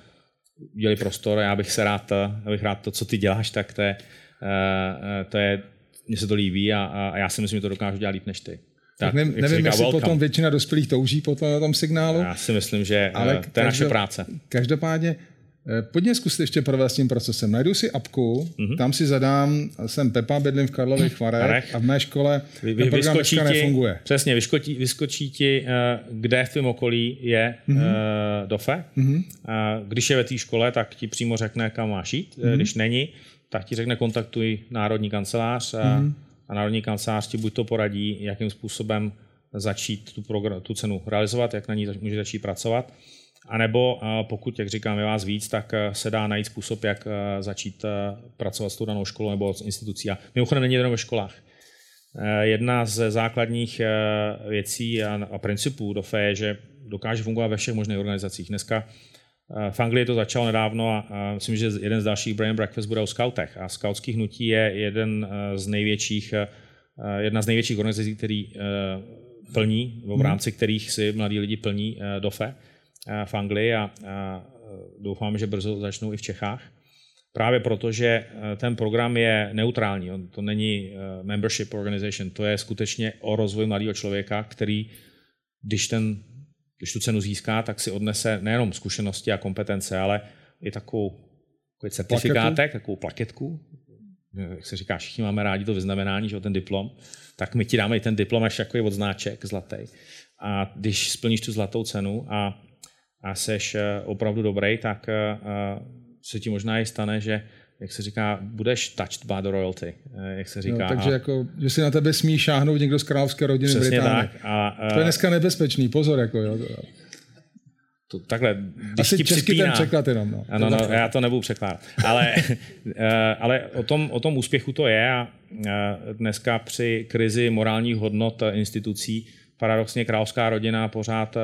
udělali prostor, já bych se rád, já bych rád to, co ty děláš, tak to je, eh, to je mně se to líbí a, a já si myslím, že to dokážu dělat líp než ty. Tak, tak ne, nevím, říká, jestli welcome. potom většina dospělých touží po tom signálu. Já si myslím, že ale to je naše práce. Každopádně Eh, pojďme zkusit ještě provést tím procesem. Najdu si apku, mm-hmm. tam si zadám, jsem Pepa, bydlím v Karlových Varech a v mé škole vy, ten program dneska nefunguje. Přesně, vyskočí, vyskočí ti, eh, kde v tvém okolí je mm-hmm. uh, DOFE. Mm-hmm. Uh, když je ve té škole, tak ti přímo řekne, kam máš jít. Mm-hmm. Když není, tak ti řekne, kontaktuj Národní kancelář mm-hmm. a Národní kancelář ti buď to poradí, jakým způsobem začít tu, progr- tu cenu realizovat, jak na ní může začít pracovat, a nebo pokud, jak říkám, je vás víc, tak eh, se dá najít způsob, jak eh, začít eh, pracovat s tou danou školou nebo s institucí. A mimochodem není jenom ve školách. Jedna z základních věcí a principů do FE je, že dokáže fungovat ve všech možných organizacích. Dneska v Anglii to začalo nedávno a myslím, že jeden z dalších Brain Breakfast bude o scoutech. A skautský hnutí je jeden z největších, jedna z největších organizací, který plní, v rámci kterých si mladí lidi plní DOFE v Anglii a, doufám, že brzo začnou i v Čechách. Právě proto, že e, ten program je neutrální, to není membership organization, to je skutečně o rozvoji mladého člověka, který, když, ten, když tu cenu získá, tak si odnese nejenom zkušenosti a kompetence, ale i takovou, takový certifikátek, takovou plaketku, jak se říká, všichni máme rádi to vyznamenání, že ten diplom, tak my ti dáme i ten diplom až jako odznáček zlatý. A když splníš tu zlatou cenu a a seš eh, opravdu dobrý, tak eh, eh, se ti možná i stane, že jak se říká, budeš touched by the royalty, jak se říká. No, takže a... jako, že si na tebe smí šáhnout někdo z královské rodiny Přesně Británie. tak. A, a... To je dneska nebezpečný, pozor. Jako, jo. To, takhle, když Asi ti český připíná, ten překlad jenom. No. Ano, no, já to nebudu překládat. Ale, ale o, tom, o tom úspěchu to je a dneska při krizi morálních hodnot institucí paradoxně královská rodina pořád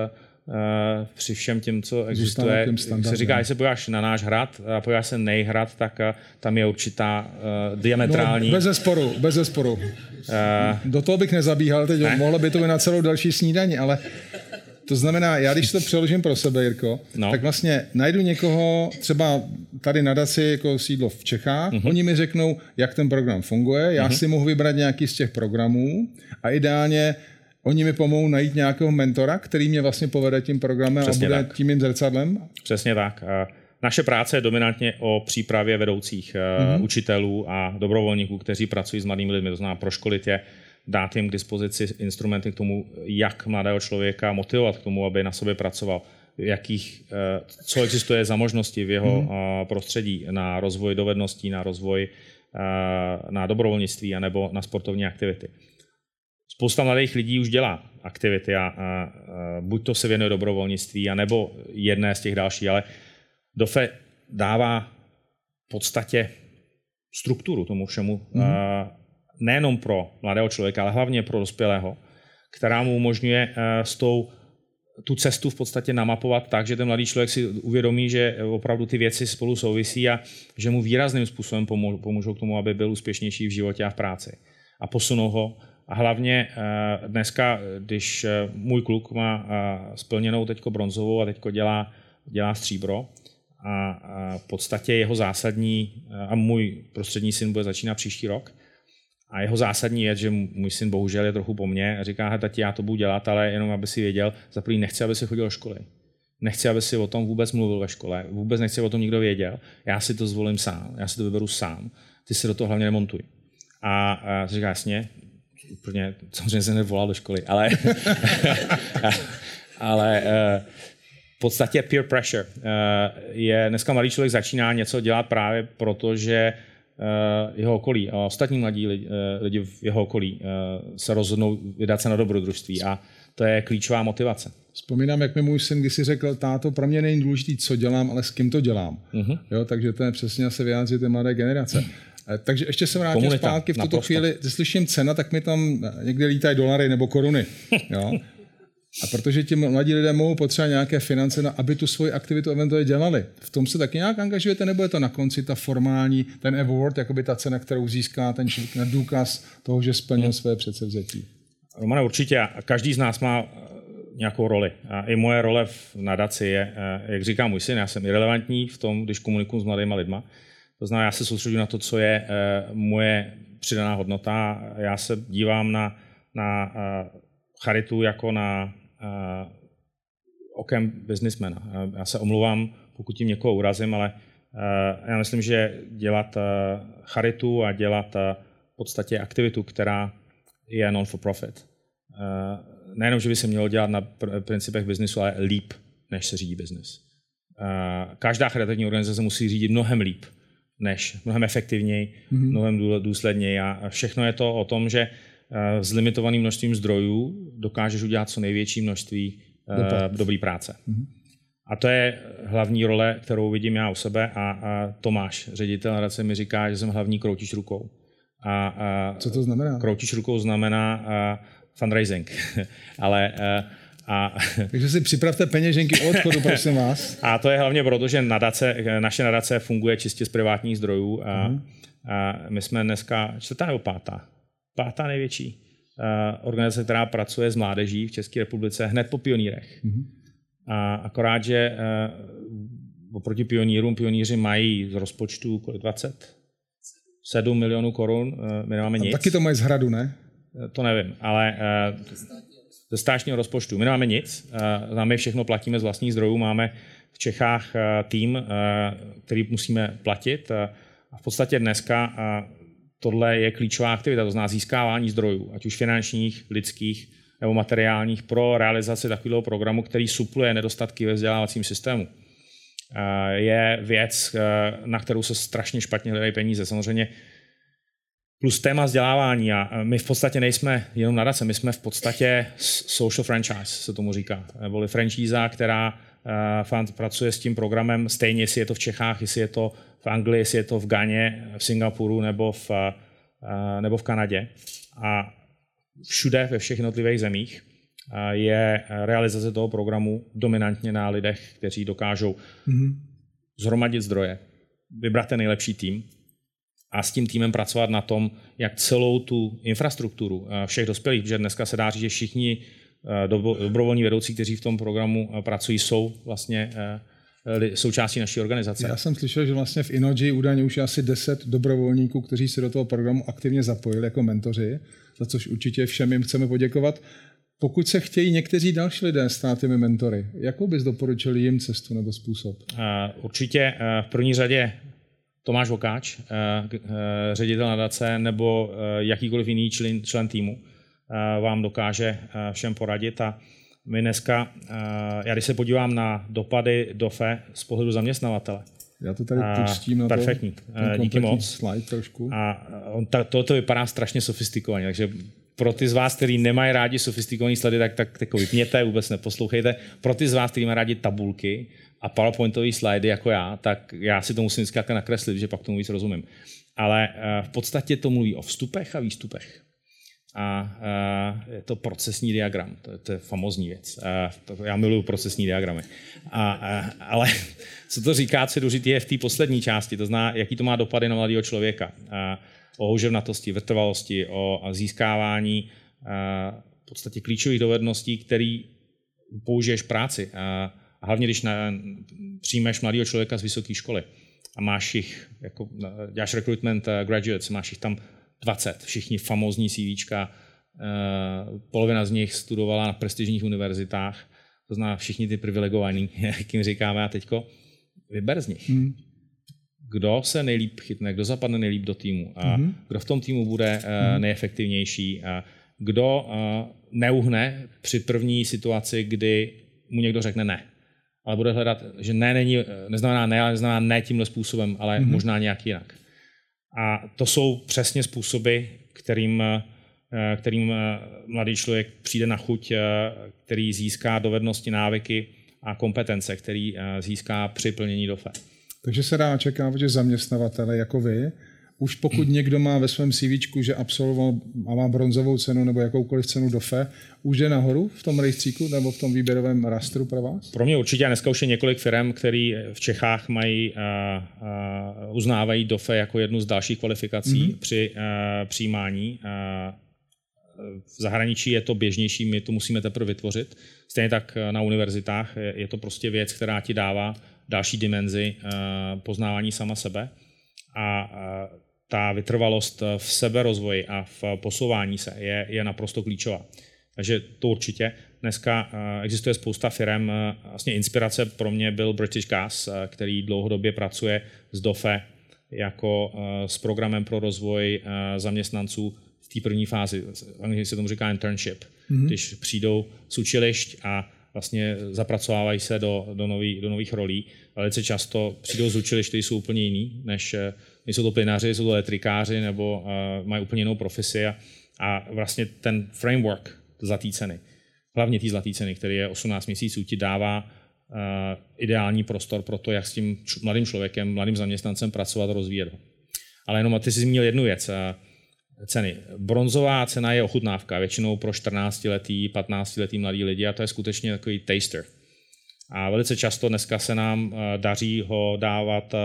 Eh, při všem tím, co existuje. Se říká, když se podíváš na náš hrad a podíváš se nejhrad, tak eh, tam je určitá uh, diametrální... No, bez zesporu, bez zesporu. Uh, Do toho bych nezabíhal, teď ne? mohlo by to být na celou další snídaní, ale to znamená, já když to přeložím pro sebe, Jirko, no. tak vlastně najdu někoho, třeba tady na Daci jako sídlo v Čechách, uh-huh. oni mi řeknou, jak ten program funguje, já uh-huh. si mohu vybrat nějaký z těch programů a ideálně Oni mi pomohou najít nějakého mentora, který mě vlastně povede tím programem Přesně a bude tak. tím mým zrcadlem? Přesně tak. Naše práce je dominantně o přípravě vedoucích mm-hmm. učitelů a dobrovolníků, kteří pracují s mladými lidmi. To znamená proškolit je, dát jim k dispozici instrumenty k tomu, jak mladého člověka motivovat k tomu, aby na sobě pracoval, jakých, eh, co existuje za možnosti v jeho mm-hmm. prostředí na rozvoj dovedností, na rozvoj na dobrovolnictví anebo na sportovní aktivity spousta mladých lidí už dělá aktivity a, a, a buď to se věnuje dobrovolnictví, anebo jedné z těch dalších, ale DOFE dává v podstatě strukturu tomu všemu, mm-hmm. a, nejenom pro mladého člověka, ale hlavně pro dospělého, která mu umožňuje s tou tu cestu v podstatě namapovat tak, že ten mladý člověk si uvědomí, že opravdu ty věci spolu souvisí a že mu výrazným způsobem pomůžou k tomu, aby byl úspěšnější v životě a v práci. A posunou ho a hlavně eh, dneska, když eh, můj kluk má eh, splněnou teďko bronzovou a teďko dělá, dělá stříbro, a v podstatě jeho zásadní, a můj prostřední syn bude začínat příští rok, A jeho zásadní je, že můj syn bohužel je trochu po mně a říká, tati, já to budu dělat, ale jenom aby si věděl, za první nechci, aby si chodil do školy. Nechci, aby si o tom vůbec mluvil ve škole, vůbec nechci, aby o tom nikdo věděl. Já si to zvolím sám, já si to vyberu sám. Ty si do toho hlavně nemontuj. A, a říká, jasně, úplně, samozřejmě se nevolal do školy, ale, ale uh, v podstatě peer pressure uh, je, dneska mladý člověk začíná něco dělat právě proto, že uh, jeho okolí a ostatní mladí lidi, lidi v jeho okolí se rozhodnou vydat se na dobrodružství a to je klíčová motivace. Vzpomínám, jak mi můj syn kdysi řekl, táto, pro mě není důležitý, co dělám, ale s kým to dělám. Uh-huh. Jo, takže to je přesně se vyjádří té mladé generace. Eh, takže ještě se vrátím Komunita, zpátky. V tuto naprosto. chvíli, když slyším cena, tak mi tam eh, někde lítají dolary nebo koruny. Jo? A protože ti mladí lidé mohou potřebovat nějaké finance, na, aby tu svoji aktivitu eventuálně dělali. V tom se taky nějak angažujete, nebo je to na konci ta formální, ten award, jakoby ta cena, kterou získá ten člověk na důkaz toho, že splnil hmm. své předsevzetí? Romane, určitě. Každý z nás má eh, nějakou roli. A i moje role v nadaci je, jak říká můj syn, já jsem irrelevantní v tom, když komunikuju s mladými lidma. To znamená, já se soustředím na to, co je eh, moje přidaná hodnota. Já se dívám na, na eh, charitu jako na eh, okem businessmana. Já se omluvám, pokud tím někoho urazím, ale já myslím, že dělat charitu a dělat v podstatě aktivitu, která je non for profit. Nejenom, že by se mělo dělat na principech biznisu, ale líp, než se řídí biznis. Každá charitativní organizace musí řídit mnohem líp, než, mnohem efektivněji, mm-hmm. mnohem důsledněji. A všechno je to o tom, že eh, s limitovaným množstvím zdrojů dokážeš udělat co největší množství uh, dobrý práce. Mm-hmm. A to je hlavní role, kterou vidím já u sebe a, a Tomáš, ředitel nadace, mi říká, že jsem hlavní kroutíš rukou. A, a Co to znamená? Kroutíš rukou znamená a, fundraising. Ale a, a, Takže si připravte peněženky o odchodu, prosím vás. A to je hlavně proto, že nadace, naše nadace funguje čistě z privátních zdrojů a, uh-huh. a my jsme dneska čtvrtá nebo pátá? Pátá největší uh, organizace, která pracuje s mládeží v České republice hned po pionýrech. Uh-huh. A akorát, že uh, oproti pionýrům, pionýři mají z rozpočtu kolik 20? 7 milionů korun, uh, my nemáme nic. A taky to mají z hradu, ne? To nevím, ale uh, ze státního rozpočtu. My nemáme nic, eh, my všechno platíme z vlastních zdrojů, máme v Čechách eh, tým, eh, který musíme platit a v podstatě dneska tohle je klíčová aktivita, to znamená získávání zdrojů, ať už finančních, lidských nebo materiálních pro realizaci takového programu, který supluje nedostatky ve vzdělávacím systému. Je věc, na kterou se strašně špatně hledají peníze. Samozřejmě plus téma vzdělávání. A my v podstatě nejsme jenom nadace, my jsme v podstatě social franchise, se tomu říká. Neboli franchise, která uh, pracuje s tím programem stejně, jestli je to v Čechách, jestli je to v Anglii, jestli je to v Ganě, v Singapuru nebo v, uh, nebo v Kanadě. A všude ve všech jednotlivých zemích je realizace toho programu dominantně na lidech, kteří dokážou mm-hmm. zhromadit zdroje, vybrat ten nejlepší tým a s tím týmem pracovat na tom, jak celou tu infrastrukturu eh, všech dospělých, protože dneska se dá říct, že všichni eh, dobrovolní vedoucí, kteří v tom programu eh, pracují, jsou vlastně součástí naší organizace. Já jsem slyšel, že vlastně v Inoji údajně už je asi 10 dobrovolníků, kteří se do toho programu aktivně zapojili jako mentoři, za což určitě všem jim chceme poděkovat. Pokud se chtějí někteří další lidé stát těmi mentory, jakou bys doporučil jim cestu nebo způsob? Určitě v první řadě Tomáš Vokáč, eh, eh, ředitel nadace nebo eh, jakýkoliv jiný člen, člen týmu vám dokáže všem poradit. A my dneska, já když se podívám na dopady DOFE z pohledu zaměstnavatele, já to tady puštím na Perfektní, to, díky moc. Slide trošku. A on, ta, to, to vypadá strašně sofistikovaně, takže pro ty z vás, kteří nemají rádi sofistikované sledy, tak, tak, tak vypněte, vůbec neposlouchejte. Pro ty z vás, kteří mají rádi tabulky, a PowerPointové slajdy jako já, tak já si to musím vždycky nakreslit, že pak tomu víc rozumím. Ale uh, v podstatě to mluví o vstupech a výstupech. A uh, je to procesní diagram, to, to je famozní věc. Já miluju procesní diagramy. A, uh, ale co to říká, co je důležité, je v té poslední části, to zná, jaký to má dopady na mladého člověka. O houževnatosti, vytrvalosti, o získávání v podstatě klíčových dovedností, které použiješ v práci. A hlavně, když na, přijmeš mladého člověka z vysoké školy a máš jich, jako, děláš recruitment uh, graduates, máš jich tam 20, všichni famózní CVčka, polovina z nich studovala na prestižních univerzitách, to znamená všichni ty privilegovaní, jak jim říkáme a teďko, vyber z nich. Hmm. Kdo se nejlíp chytne, kdo zapadne nejlíp do týmu, a hmm. kdo v tom týmu bude hmm. nejefektivnější, a kdo neuhne při první situaci, kdy mu někdo řekne ne. Ale bude hledat, že ne není, neznamená ne, ale neznamená ne tímhle způsobem, ale mm-hmm. možná nějak jinak. A to jsou přesně způsoby, kterým, kterým mladý člověk přijde na chuť, který získá dovednosti, návyky a kompetence, který získá při plnění DOFE. Takže se dá očekávat, že zaměstnavatele jako vy už pokud někdo má ve svém CV, že absolvoval a má bronzovou cenu nebo jakoukoliv cenu DOFE, už je nahoru v tom rejstříku nebo v tom výběrovém rastru pro vás? Pro mě určitě. Dneska už je několik firm, který v Čechách mají, uh, uh, uznávají DOFE jako jednu z dalších kvalifikací mm-hmm. při uh, přijímání. Uh, v zahraničí je to běžnější, my to musíme teprve vytvořit. Stejně tak na univerzitách je to prostě věc, která ti dává další dimenzi poznávání sama sebe. A ta vytrvalost v seberozvoji a v posouvání se je, je naprosto klíčová. Takže to určitě. Dneska eh, existuje spousta firm. Eh, vlastně inspirace pro mě byl British Gas, eh, který dlouhodobě pracuje s DOFE jako s programem pro rozvoj zaměstnanců v té první fázi. Anglicky se tomu říká internship. Mm-hmm. Když přijdou z učilišť a vlastně zapracovávají se do, do, nový, do nových rolí. Velice často přijdou z učilišť, které jsou úplně jiný, než nejsou to plynáři, jsou to elektrikáři nebo uh, mají úplně jinou profesi a, a vlastně ten framework zlatý ceny, hlavně té zlaté ceny, který je 18 měsíců, ti dává uh, ideální prostor pro to, jak s tím mladým člověkem, mladým zaměstnancem pracovat a rozvíjet Ale jenom ty jsi zmínil jednu věc, uh, ceny. Bronzová cena je ochutnávka, většinou pro 14-letý, 15-letý mladý lidi a to je skutečně takový taster. A velice často dneska se nám daří ho dávat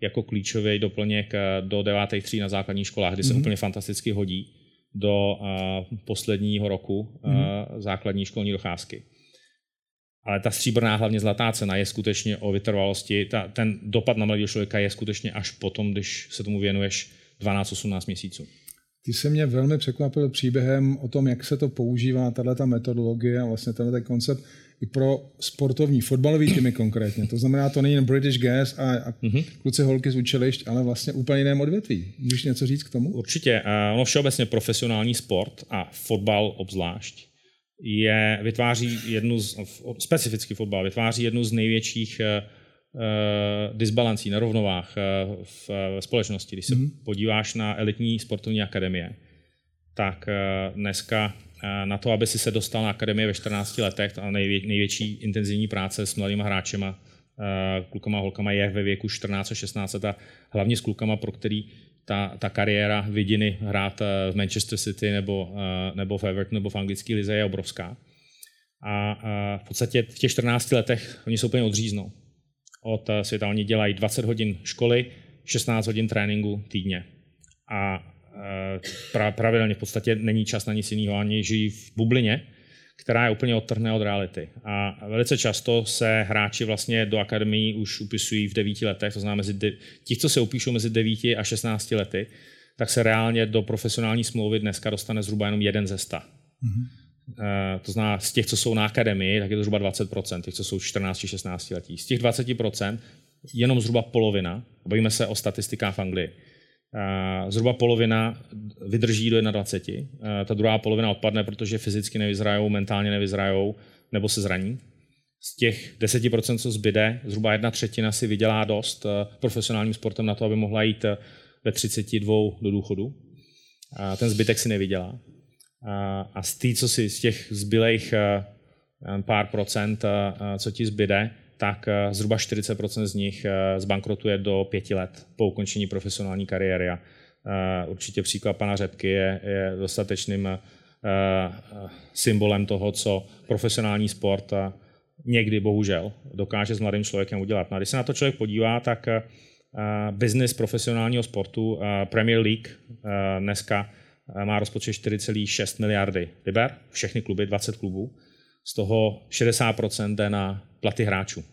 jako klíčový doplněk eh, do devátých tří na základních školách, kdy se mm-hmm. úplně fantasticky hodí do posledního roku mm-hmm. základní školní docházky. Ale ta stříbrná, hlavně zlatá cena je skutečně o vytrvalosti. Ta, ten dopad na mladého člověka je skutečně až potom, když se tomu věnuješ 12-18 měsíců. Ty se mě velmi překvapil příběhem o tom, jak se to používá, tato metodologie a vlastně tenhle koncept i pro sportovní, fotbalový týmy konkrétně. To znamená, to není jen British Gas a, a mm-hmm. kluci holky z učilišť, ale vlastně úplně jiném odvětví. Můžeš něco říct k tomu? Určitě. Ono všeobecně profesionální sport a fotbal obzvlášť je, vytváří jednu z, specificky fotbal, vytváří jednu z největších uh, disbalancí, nerovnovách uh, v, v společnosti. Když se mm-hmm. podíváš na elitní sportovní akademie, tak uh, dneska na to, aby si se dostal na akademii ve 14 letech, a nejvě, největší intenzivní práce s mladými hráčema, klukama a holkama je ve věku 14 a 16 a hlavně s klukama, pro který ta, ta kariéra vidiny hrát v Manchester City nebo, nebo v Everton nebo v anglické lize je obrovská. A v podstatě v těch 14 letech oni se úplně odříznou od světa. Oni dělají 20 hodin školy, 16 hodin tréninku týdně. A Eh, pra, pravidelně v podstatě není čas na nic jiného, ani žijí v bublině, která je úplně odtrhne od reality. A velice často se hráči vlastně do akademii už upisují v devíti letech, to znamená mezi de, ti, co se upíšou mezi 9 a 16 lety, tak se reálně do profesionální smlouvy dneska dostane zhruba jenom jeden ze sta. Mm-hmm. To znamená, z těch, co jsou na akademii, tak je to zhruba 20%, těch, co jsou 14-16 letí. Z těch 20% jenom zhruba polovina, bavíme se o statistikách v Anglii, Zhruba polovina vydrží do 21. Ta druhá polovina odpadne, protože fyzicky nevyzrajou, mentálně nevyzrajou nebo se zraní. Z těch 10%, co zbyde, zhruba jedna třetina si vydělá dost profesionálním sportem na to, aby mohla jít ve 32 do důchodu. Ten zbytek si nevydělá. A z, tý, co si, z těch zbylejch pár procent, co ti zbyde, tak eh, zhruba 40% z nich eh, zbankrotuje do pěti let po ukončení profesionální kariéry. Eh, určitě příklad pana Řepky je, je dostatečným symbolem toho, co profesionální sport někdy bohužel dokáže s mladým člověkem udělat. No a když se na to člověk podívá, tak business profesionálního sportu Premier League dneska má rozpočet 4,6 miliardy liber, všechny kluby, 20 klubů. Z toho 60% jde na platy hráčů.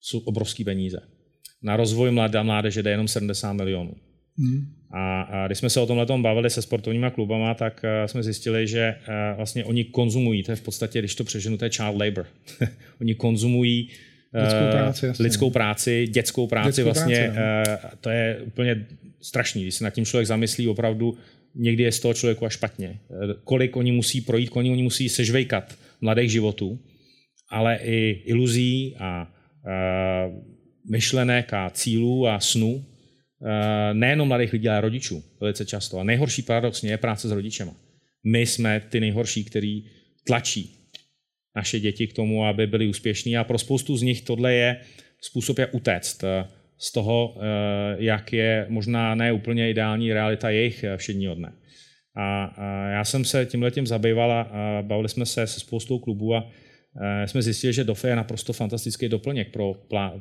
Jsou obrovské peníze. Na rozvoj mladé mládeže jde jenom 70 milionů. Hmm. A, a když jsme se o tomhle bavili se sportovníma klubama, tak uh, jsme zjistili, že uh, vlastně oni konzumují, to je v podstatě, když to přeženu, to je child labor. oni konzumují lidskou práci, jasně. lidskou práci, dětskou práci dětskou vlastně. Práci, uh, to je úplně strašný, když se nad tím člověk zamyslí opravdu, někdy je z toho člověku až špatně. Kolik oni musí projít, kolik oni musí sežvejkat mladých životů, ale i iluzí a, myšlenek a cílů a snů, nejenom mladých lidí, ale rodičů velice často. A nejhorší paradoxně je práce s rodičema. My jsme ty nejhorší, který tlačí naše děti k tomu, aby byli úspěšní a pro spoustu z nich tohle je způsob, jak utéct z toho, jak je možná ne úplně ideální realita jejich všedního dne. A, já jsem se tím letím zabýval a bavili jsme se se spoustou klubů a Eh, jsme zjistili, že DOFE je naprosto fantastický doplněk pro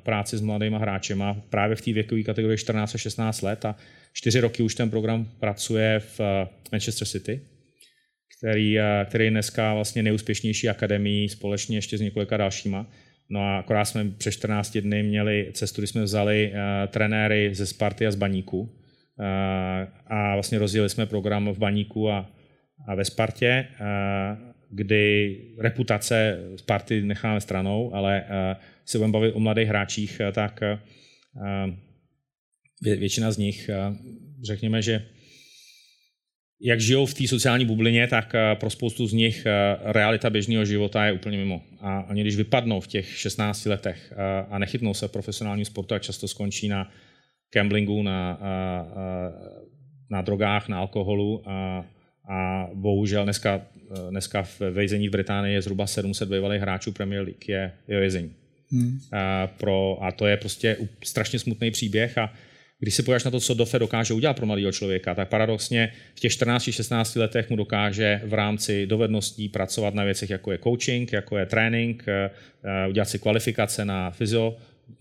práci s mladými hráčema právě v té věkové kategorii 14 a 16 let a čtyři roky už ten program pracuje v eh, Manchester City, který, eh, který je dneska vlastně nejúspěšnější akademii společně ještě s několika dalšíma. No a akorát jsme přes 14 dny měli cestu, kdy jsme vzali trenéry ze Sparty a z Baníku a vlastně rozjeli jsme program v Baníku a, a ve Spartě. Kdy reputace Sparty necháme stranou, ale uh, se budeme bavit o mladých hráčích, uh, tak vě, většina z nich, řekněme, že jak žijou v té sociální bublině, tak pro spoustu z nich realita běžného života je úplně mimo. A oni když vypadnou v těch 16 letech a nechytnou se profesionální sportu a často skončí na gamblingu, na, na drogách, na alkoholu a, a bohužel dneska Eh, dneska v vězení v Británii je zhruba 700 bývalých hráčů Premier League je, je vězení. Hmm. A, pro, a to je prostě strašně smutný příběh a když se podíváš na to, co Dofe dokáže udělat pro mladého člověka, tak paradoxně v těch 14-16 letech mu dokáže v rámci dovedností pracovat na věcech, jako je coaching, jako je trénink, eh, udělat si kvalifikace na fyzio,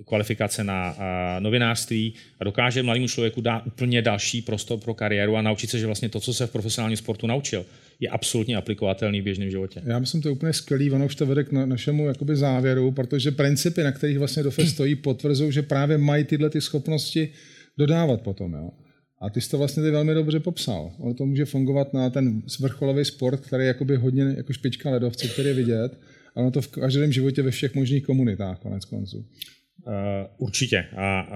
kvalifikace na novinářství a dokáže mladému člověku dát úplně další prostor pro kariéru a naučit se, že vlastně to, co se v profesionálním sportu naučil, je absolutně aplikovatelný v běžném životě. Já myslím, to je úplně skvělý, ono už to vede k našemu jakoby závěru, protože principy, na kterých vlastně DOFE stojí, potvrzují, že právě mají tyhle ty schopnosti dodávat potom. Jo. A ty jsi to vlastně ty velmi dobře popsal. Ono to může fungovat na ten vrcholový sport, který je jakoby hodně jako špička ledovce, který je vidět, a ono to v každém životě ve všech možných komunitách konec konců. Uh, určitě. A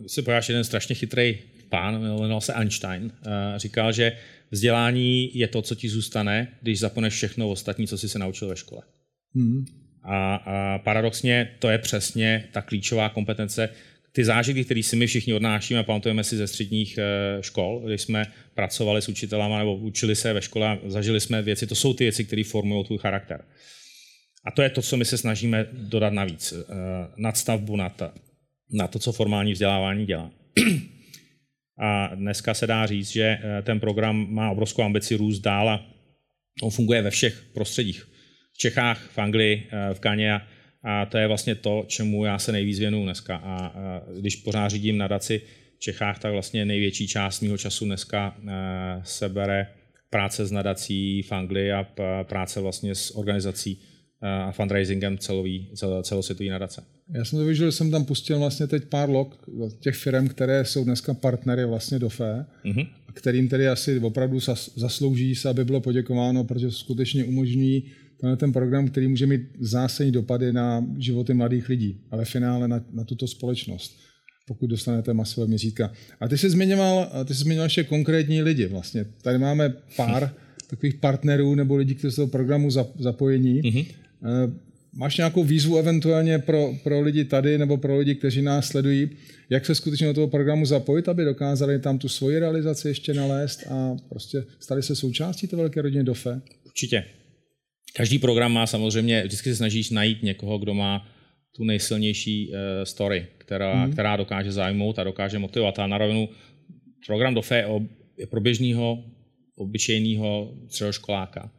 když se pojáš jeden strašně chytrý pán, jmenoval se Einstein, uh, říkal, že vzdělání je to, co ti zůstane, když zaponeš všechno ostatní, co jsi se naučil ve škole. Hmm. A, a paradoxně to je přesně ta klíčová kompetence, ty zážitky, které si my všichni odnášíme, pamatujeme si ze středních škol, když jsme pracovali s učitelama nebo učili se ve škole a zažili jsme věci, to jsou ty věci, které formují tvůj charakter. A to je to, co my se snažíme dodat navíc, eh, nadstavbu na to, na to, co formální vzdělávání dělá. A dneska se dá říct, že eh, ten program má obrovskou ambici růst dál a on funguje ve všech prostředích. V Čechách, v Anglii, eh, v Kaně a to je vlastně to, čemu já se nejvíc věnuju dneska. A když pořád řídím nadaci v Čechách, tak vlastně největší část mého času dneska se bere práce s nadací v Anglii a práce vlastně s organizací a fundraisingem celový, celosvětový nadace. Já jsem to viděl, že jsem tam pustil vlastně teď pár log těch firm, které jsou dneska partnery vlastně do FE, mm-hmm. kterým tedy asi opravdu zaslouží se, aby bylo poděkováno, protože skutečně umožní tenhle ten program, který může mít zásadní dopady na životy mladých lidí, ale v finále na, na tuto společnost, pokud dostanete masové měřítka. A ty jsi zmiňoval, ty jsi zmiňoval ještě konkrétní lidi vlastně. Tady máme pár takových partnerů nebo lidí, kteří jsou do programu zapojení. Mm-hmm. Eh, máš nějakou výzvu eventuálně pro, pro lidi tady nebo pro lidi, kteří nás sledují, jak se skutečně do toho programu zapojit, aby dokázali tam tu svoji realizaci ještě nalézt a prostě stali se součástí té velké rodiny DOFE? Určitě. Každý program má samozřejmě, vždycky se snažíš najít někoho, kdo má tu nejsilnější uh, story, která, mm. která dokáže zajmout a dokáže motivovat. A na rovinu program DOFE je pro běžného, obyčejného středoškoláka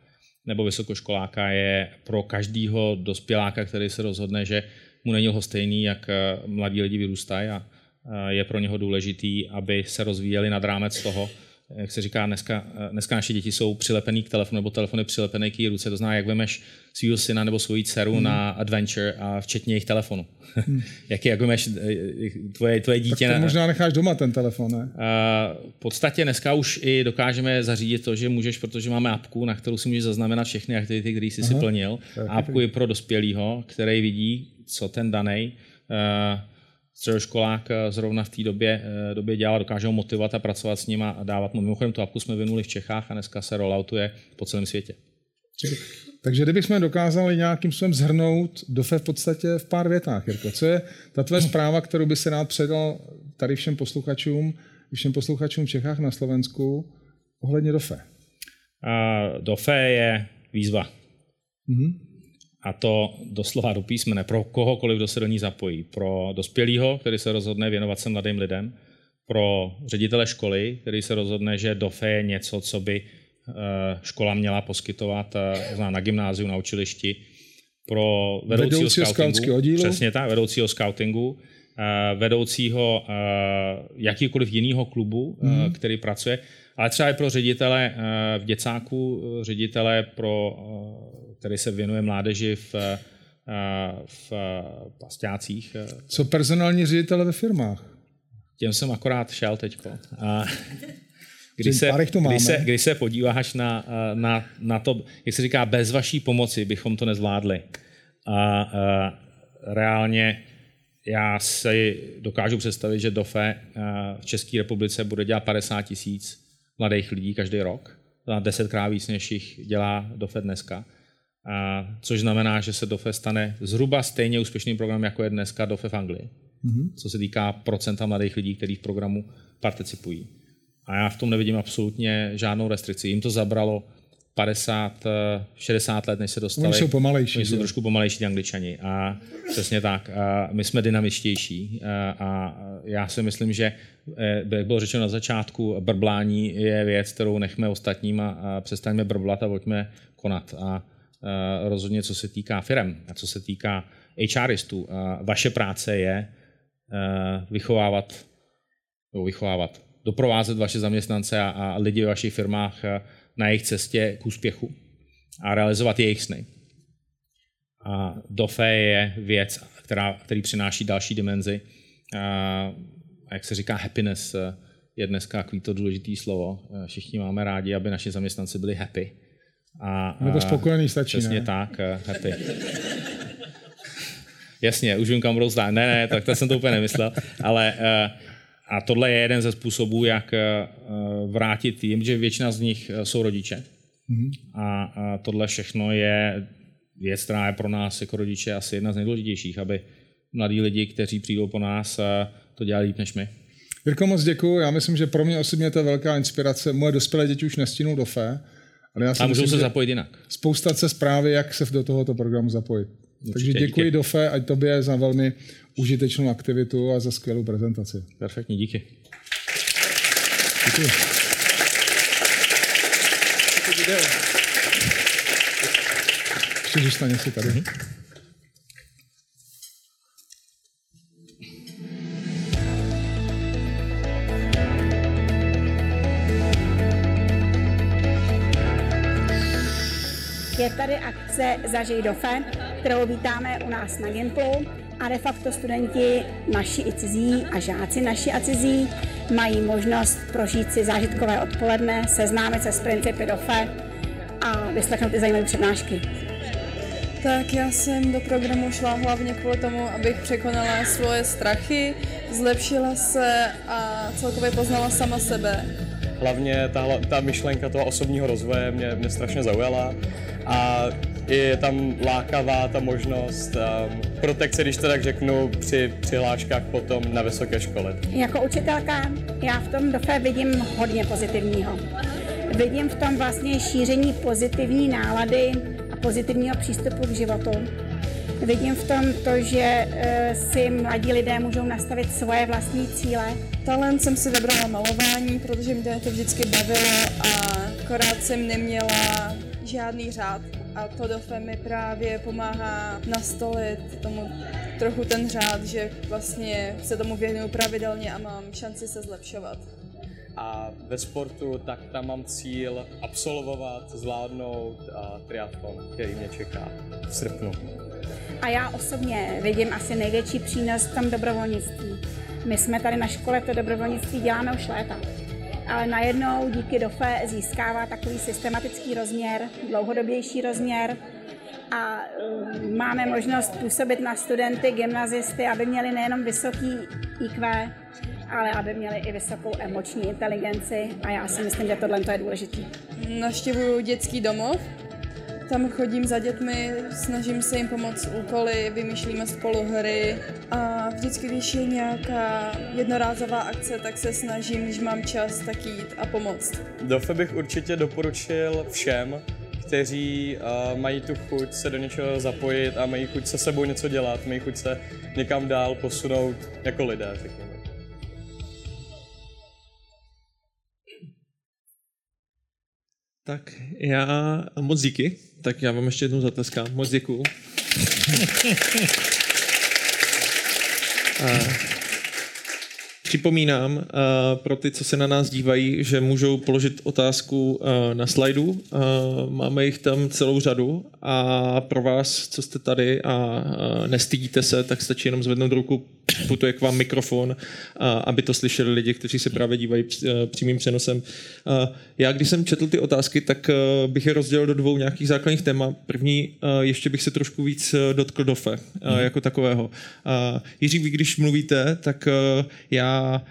nebo vysokoškoláka je pro každého dospěláka, který se rozhodne, že mu není stejný, jak eh, mladí lidi vyrůstají a eh, je pro něho důležitý, aby se rozvíjeli nad rámec toho, jak se říká, dneska, dneska naše děti jsou přilepený k telefonu nebo telefony přilepený k ruce. To znamená, jak vemeš svého syna nebo svoji dceru hmm. na adventure a včetně jejich telefonu. Hmm. jak, jak vemeš tvoje, tvoje dítě... Tak to možná necháš doma ten telefon, ne? v podstatě dneska už i dokážeme zařídit to, že můžeš, protože máme apku, na kterou si můžeš zaznamenat všechny aktivity, které jsi Aha, si plnil. Apku je pro dospělého, který vidí, co ten daný uh, středoškolák eh, zrovna v té době, eh, době dělal, dokáže ho motivovat a pracovat s ním a dávat mu. Mimochodem tu apku jsme vynuli v Čechách a dneska se rolloutuje po celém světě. Takže kdybychom dokázali nějakým způsobem zhrnout DOFE v podstatě v pár větách, Jirko, co je ta tvoje zpráva, kterou by se rád předal tady všem posluchačům, všem posluchačům v Čechách na Slovensku ohledně DOFE? Uh, DOFE je výzva. Mm-hmm a to doslova do písmene pro kohokoliv, kdo se do ní zapojí. Pro dospělého, který se rozhodne věnovat se mladým lidem, pro ředitele školy, který se rozhodne, že DOFE je něco, co by eh, škola měla poskytovat eh, na gymnáziu, na učilišti, pro vedoucího, vedoucího scoutingu, oddílu. přesně tak, vedoucího scoutingu, eh, vedoucího jakýkoliv jiného klubu, mm. který pracuje, ale třeba i pro ředitele v děcáku, ředitele pro který se věnuje mládeži v, eh, v pastácích. Co personální ředitele ve firmách? Těm jsem akorát šel teď. Když se, když, se, když se podíváš na, na, na to, jak se říká, bez vaší pomoci bychom to nezvládli. A, a reálně já si dokážu představit, že DOFE v České republice bude dělat 50 tisíc mladých lidí každý rok. Desetkrát víc, než jich dělá DOFE dneska. A, což znamená, že se DOFE stane zhruba stejně úspěšným programem, jako je dneska DOFE v Anglii, mm-hmm. co se týká procenta mladých lidí, kteří v programu participují. A já v tom nevidím absolutně žádnou restrikci. Jim to zabralo 50, 60 let, než se dostali. Oni jsou pomalejší. Oni jsou trošku pomalejší angličani. A přesně tak. A my jsme dynamičtější. A, a já si myslím, že, eh, jak bylo řečeno na začátku, brblání je věc, kterou nechme ostatním a, a přestaňme brblat a pojďme konat. A Eh, rozhodně co se týká firm a co se týká HRistů. Vaše práce je eh, vychovávat, nebo vychovávat, doprovázet vaše zaměstnance a, a lidi ve vašich firmách eh, na jejich cestě k úspěchu a realizovat jejich sny. A DOFE je věc, která, který přináší další dimenzi. A, jak se říká, happiness je dneska takový to důležitý slovo. Všichni máme rádi, aby naši zaměstnanci byli happy. A, Nebo spokojený stačí, Přesně ne? tak, eh, happy. Jasně, už vím, kam budou zdát. Ne, ne, tak to jsem to úplně nemyslel. Ale eh, a tohle je jeden ze způsobů, jak eh, vrátit jim, že většina z nich jsou rodiče. Mm-hmm. A tohle všechno je věc, která je pro nás jako rodiče asi jedna z nejdůležitějších, aby mladí lidi, kteří přijdou po nás, to dělali líp než my. Jirko, moc děkuji. Já myslím, že pro mě osobně to je velká inspirace. Moje dospělé děti už nestínou do FE, ale já si a můžou myslím, se zapojit jinak. Spousta se zprávy, jak se do tohoto programu zapojit. Určitě, Takže děkuji díky. Dofe a tobě za velmi užitečnou aktivitu a za skvělou prezentaci. Perfektní, díky. Děkuji. Ještě zůstaně si tady. Mm-hmm. Je tady akce Zažij Dofe, kterou vítáme u nás na Gimplu a de facto studenti naši i cizí a žáci naši a cizí mají možnost prožít si zážitkové odpoledne, seznámit se s principy DOFE a vyslechnout i zajímavé přednášky. Tak já jsem do programu šla hlavně kvůli tomu, abych překonala svoje strachy, zlepšila se a celkově poznala sama sebe. Hlavně ta, ta myšlenka toho osobního rozvoje mě, mě strašně zaujala a je tam lákavá ta možnost um, protekce, když to tak řeknu, při přihláškách potom na vysoké škole. Jako učitelka já v tom DOFE vidím hodně pozitivního. Vidím v tom vlastně šíření pozitivní nálady a pozitivního přístupu k životu. Vidím v tom to, že e, si mladí lidé můžou nastavit svoje vlastní cíle. Talent jsem si vybrala malování, protože mě to vždycky bavilo a akorát jsem neměla žádný řád a to dofe mi právě pomáhá nastolit tomu trochu ten řád, že vlastně se tomu věnuju pravidelně a mám šanci se zlepšovat. A ve sportu, tak tam mám cíl absolvovat, zvládnout a triatlon, který mě čeká v srpnu. A já osobně vidím asi největší přínos v tom dobrovolnictví. My jsme tady na škole to dobrovolnictví děláme už léta. Ale najednou díky DOFE získává takový systematický rozměr, dlouhodobější rozměr a um, máme možnost působit na studenty, gymnazisty, aby měli nejenom vysoký IQ, ale aby měli i vysokou emoční inteligenci a já si myslím, že tohle je důležité. Navštěvuju dětský domov, tam chodím za dětmi, snažím se jim pomoct úkoly, vymýšlíme spolu hry a vždycky, když je nějaká jednorázová akce, tak se snažím, když mám čas, tak jít a pomoct. Dofe bych určitě doporučil všem, kteří uh, mají tu chuť se do něčeho zapojit a mají chuť se sebou něco dělat, mají chuť se někam dál posunout jako lidé, řekněme. Tak já moc díky, tak já vám ještě jednou zatleskám. Moc děkuju. A připomínám pro ty, co se na nás dívají, že můžou položit otázku na slajdu. Máme jich tam celou řadu a pro vás, co jste tady a nestydíte se, tak stačí jenom zvednout ruku, putuje k vám mikrofon, uh, aby to slyšeli lidi, kteří se právě dívají uh, přímým přenosem. Uh, já, když jsem četl ty otázky, tak uh, bych je rozdělil do dvou nějakých základních témat. První, ještě bych se trošku víc dotkl dofe mm. jako takového. Uh, Jiří, vy když mluvíte, tak já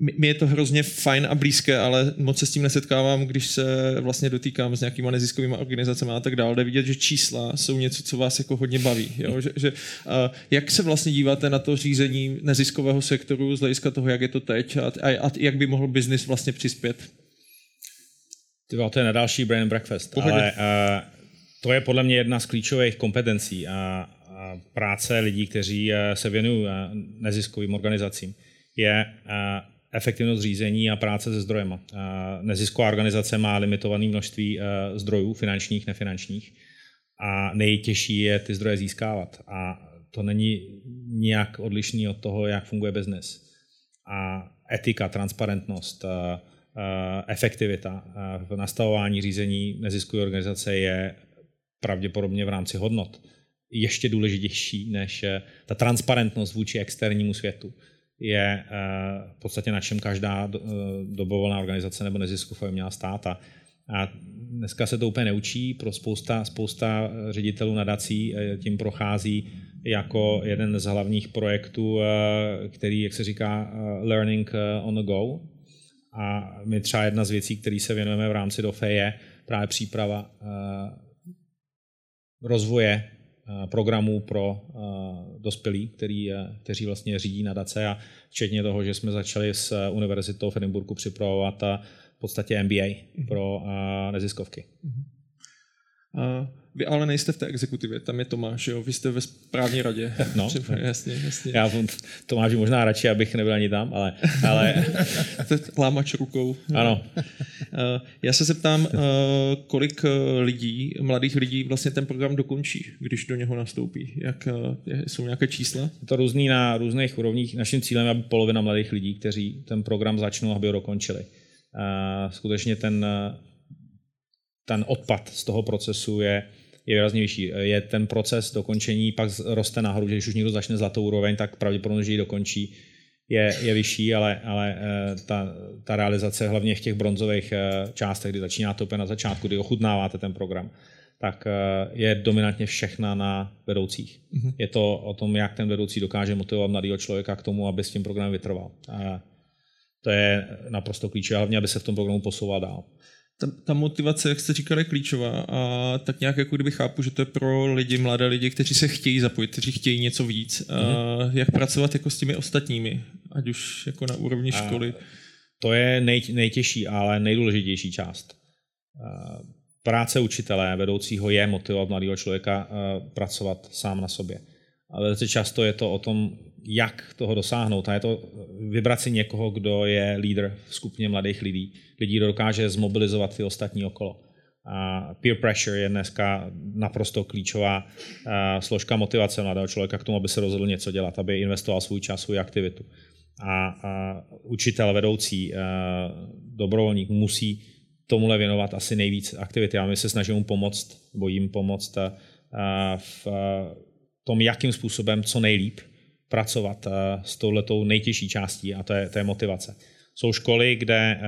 mi je to hrozně fajn a blízké, ale moc se s tím nesetkávám, když se vlastně dotýkám s nějakýma neziskovými organizacemi a tak dále. Jde vidět, že čísla jsou něco, co vás jako hodně baví. Jo? Že, že, uh, jak se vlastně díváte na to řízení neziskového sektoru z hlediska toho, jak je to teď a, a, a jak by mohl biznis vlastně přispět? Tyba, to je na další Brain Breakfast, Pohodě. ale uh, to je podle mě jedna z klíčových kompetencí a, a práce lidí, kteří uh, se věnují uh, neziskovým organizacím je eh, efektivnost řízení a práce se zdrojema. Eh, nezisková organizace má limitované množství eh, zdrojů, finančních, nefinančních, a nejtěžší je ty zdroje získávat. A to není nijak odlišný od toho, jak funguje biznes. A etika, transparentnost, efektivita v nastavování řízení neziskové organizace je pravděpodobně v rámci hodnot ještě důležitější než ta transparentnost vůči externímu světu je eh, v podstatě na čem každá eh, dobrovolná organizace nebo nezisková měla stát. A, dneska se to úplně neučí, pro spousta, spousta ředitelů nadací eh, tím prochází jako jeden z hlavních projektů, který, jak se říká, learning on the go. A my třeba jedna z věcí, které se věnujeme v rámci DOFE, je právě příprava rozvoje Eh, programů pro eh, dospělí, který, kteří vlastně řídí nadace a včetně toho, že jsme začali s Univerzitou v Edinburghu připravovat v podstatě MBA mhm. pro eh, neziskovky. Vy ale nejste v té exekutivě, tam je Tomáš, jo? vy jste ve správní radě. No, jasně, jasně. Já Tomáš možná radši, abych nebyl ani tam, ale... ale... Lámač rukou. Ano. Já se zeptám, kolik eh, lidí, mladých lidí vlastně ten program dokončí, když do něho nastoupí? Jak, jsou nějaké čísla? Je to různý na různých úrovních. Naším cílem je, aby polovina mladých lidí, kteří ten program začnou, aby ho dokončili. Skutečně ten, ten odpad z toho procesu je je výrazně vyšší. Je ten proces dokončení, pak roste nahoru, že když už někdo začne zlatou úroveň, tak pravděpodobně, že ji dokončí, je, je vyšší, ale, ale eh, ta, ta realizace hlavně v těch bronzových eh, částech, kdy začínáte úplně na začátku, kdy ochutnáváte ten program, tak eh, je dominantně všechna na vedoucích. Mm-hmm. Je to o tom, jak ten vedoucí dokáže motivovat mladého člověka k tomu, aby s tím programem vytrval. To je naprosto klíčové, hlavně aby se v tom programu posouval dál ta, ta motivace, jak jste říkali, je klíčová a tak nějak jako kdyby chápu, že to je pro lidi, mladé lidi, kteří se chtějí zapojit, kteří chtějí něco víc. Mm-hmm. A mhm. jak pracovat jako s těmi ostatními, ať už jako na úrovni školy. A to je nej, nejtěžší, ale nejdůležitější část. Práce učitele, vedoucího je motivovat mladého člověka pracovat sám na sobě. Ale velice často je to o tom, jak toho dosáhnout. A je to vybrat si někoho, kdo je lídr v skupině mladých lidí. Lidí, kdo dokáže zmobilizovat ty ostatní okolo. A peer pressure je dneska naprosto klíčová složka motivace mladého člověka k tomu, aby se rozhodl něco dělat, aby investoval svůj čas, svou aktivitu. A, a učitel, vedoucí dobrovolník musí tomuhle věnovat asi nejvíc aktivity. A my se snažíme pomoct, nebo jim pomoct v tom, jakým způsobem co nejlíp pracovat s touhletou nejtěžší částí, a to je, to je motivace. Jsou školy, kde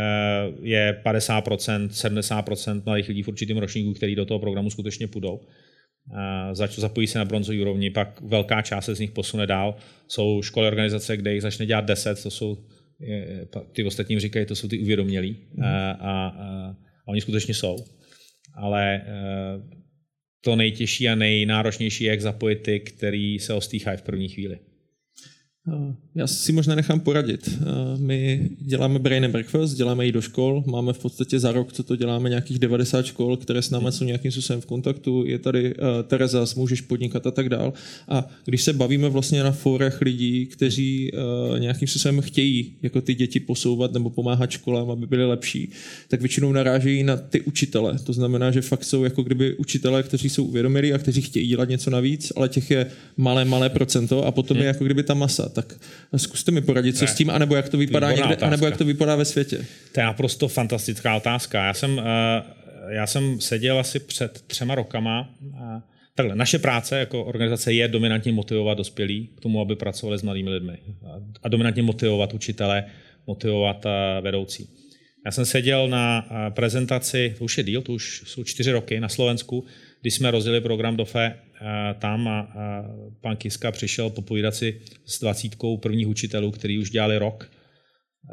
je 50%, 70% mladých lidí v určitém ročníku, který do toho programu skutečně půjdou. Zapojí se na bronzový úrovni, pak velká část se z nich posune dál. Jsou školy, organizace, kde jich začne dělat 10, to jsou ty ostatním říkají, to jsou ty uvědomělí mm. a, a, a oni skutečně jsou. Ale to nejtěžší a nejnáročnější je, jak zapojit ty, který se ostýchají v první chvíli. Eh, já si možná nechám poradit. Eh, my děláme Brain and Breakfast, děláme ji do škol, máme v podstatě za rok, co to děláme, nějakých 90 škol, které s námi jsou nějakým způsobem v kontaktu. Je tady uh, Tereza, můžeš podnikat a tak dál. A když se bavíme vlastně na fórech lidí, kteří uh, nějakým způsobem chtějí jako ty děti posouvat nebo pomáhat školám, aby byly lepší, tak většinou narážejí na ty učitele. To znamená, že fakt jsou jako kdyby učitelé, kteří jsou uvědomilí a kteří chtějí dělat něco navíc, ale těch je malé, malé procento a potom je hmm. jako kdyby ta masa tak zkuste mi poradit, co ne. s tím, anebo jak to vypadá někde, otázka. anebo jak to vypadá ve světě. To je naprosto fantastická otázka. Já jsem, eh, já jsem seděl asi před třema rokama. Takhle, naše práce jako organizace je dominantně motivovat dospělí k tomu, aby pracovali s mladými lidmi. A dominantně motivovat učitele, motivovat eh, vedoucí. Já jsem seděl na eh, prezentaci, to už je díl, to už jsou čtyři roky na Slovensku, když jsme rozjeli program DOFE Eh, tam a, a pan Kiska přišel popovídat si s dvacítkou prvních učitelů, který už dělali rok.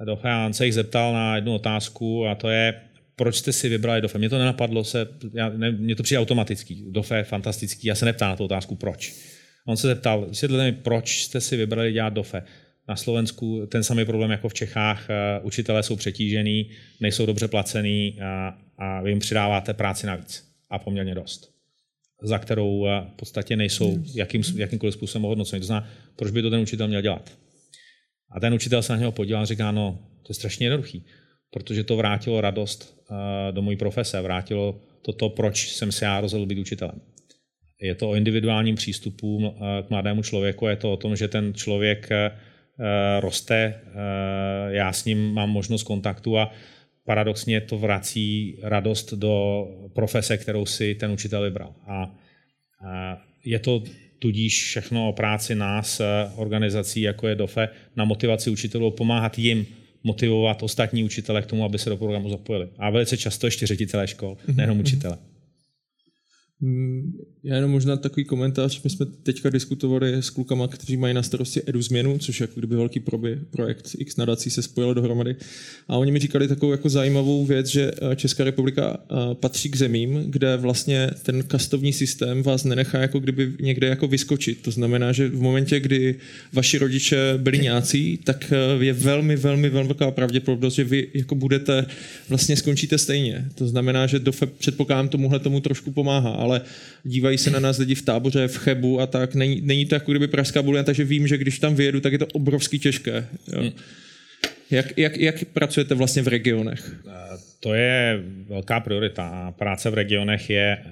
Docha se jich zeptal na jednu otázku a to je, proč jste si vybrali DOFE? Mně to nenapadlo, se, já, ne, mě to přijde automatický. DOFE je fantastický, já se neptám na tu otázku, proč. On se zeptal, vysvětlete mi, proč jste si vybrali dělat DOFE. Na Slovensku ten samý problém jako v Čechách, eh, učitelé jsou přetížený, nejsou dobře placený a, a vy jim přidáváte práci navíc a poměrně dost za kterou eh, v podstatě nejsou jakým, jakýmkoliv způsobem ohodnoceni. To znamená, proč by to ten učitel měl dělat. A ten učitel se na něho podíval a říká, no, to je strašně jednoduchý, protože to vrátilo radost eh, do mojí profese, vrátilo to, to, proč jsem se já rozhodl být učitelem. Je to o individuálním přístupu eh, k mladému člověku, je to o tom, že ten člověk roste, já s ním mám možnost kontaktu a paradoxně to vrací radost do profese, kterou si ten učitel vybral. A je to tudíž všechno o práci nás, eh, organizací, jako je DOFE, na motivaci učitelů, pomáhat jim motivovat ostatní učitele k tomu, aby se do programu zapojili. A velice často ještě ředitelé škol, nejenom učitele. Mm, já jenom možná takový komentář. My jsme teďka diskutovali s klukama, kteří mají na starosti edu změnu, což je jako kdyby velký proby, projekt X nadací se spojilo dohromady. A oni mi říkali takovou jako zajímavou věc, že eh, Česká republika eh, patří k zemím, kde vlastně ten kastovní systém vás nenechá jako kdyby někde jako vyskočit. To znamená, že v momentě, kdy vaši rodiče byli nějací, tak eh, je velmi, velmi, velmi velká pravděpodobnost, že vy jako budete vlastně skončíte stejně. To znamená, že do předpokládám tomuhle tomu trošku pomáhá, ale dívají se na nás lidi v táboře, v Chebu a tak. Není, není to jako kdyby pražská bublina, takže vím, že když tam vyjedu, tak je to obrovsky těžké. Jo. Hmm. Jak, jak, jak pracujete vlastně v regionech? To je velká priorita práce v regionech je eh,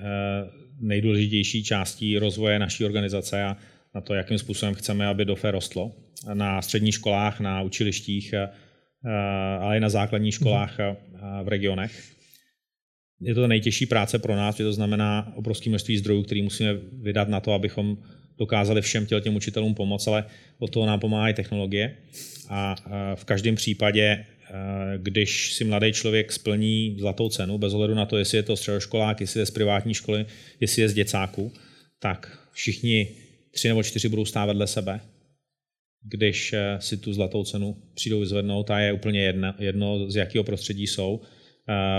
nejdůležitější částí rozvoje naší organizace a na to, jakým způsobem chceme, aby DOFE rostlo. Na středních školách, na učilištích, eh, ale i na základních školách mhm. v regionech je to nejtěžší práce pro nás, že to znamená obrovské množství zdrojů, které musíme vydat na to, abychom dokázali všem těm učitelům pomoct, ale od toho nám pomáhají technologie. A v každém případě, když si mladý člověk splní zlatou cenu, bez ohledu na to, jestli je to středoškolák, jestli je z privátní školy, jestli je z děcáku, tak všichni tři nebo čtyři budou stát vedle sebe, když si tu zlatou cenu přijdou vyzvednout a je úplně jedno, jedno z jakého prostředí jsou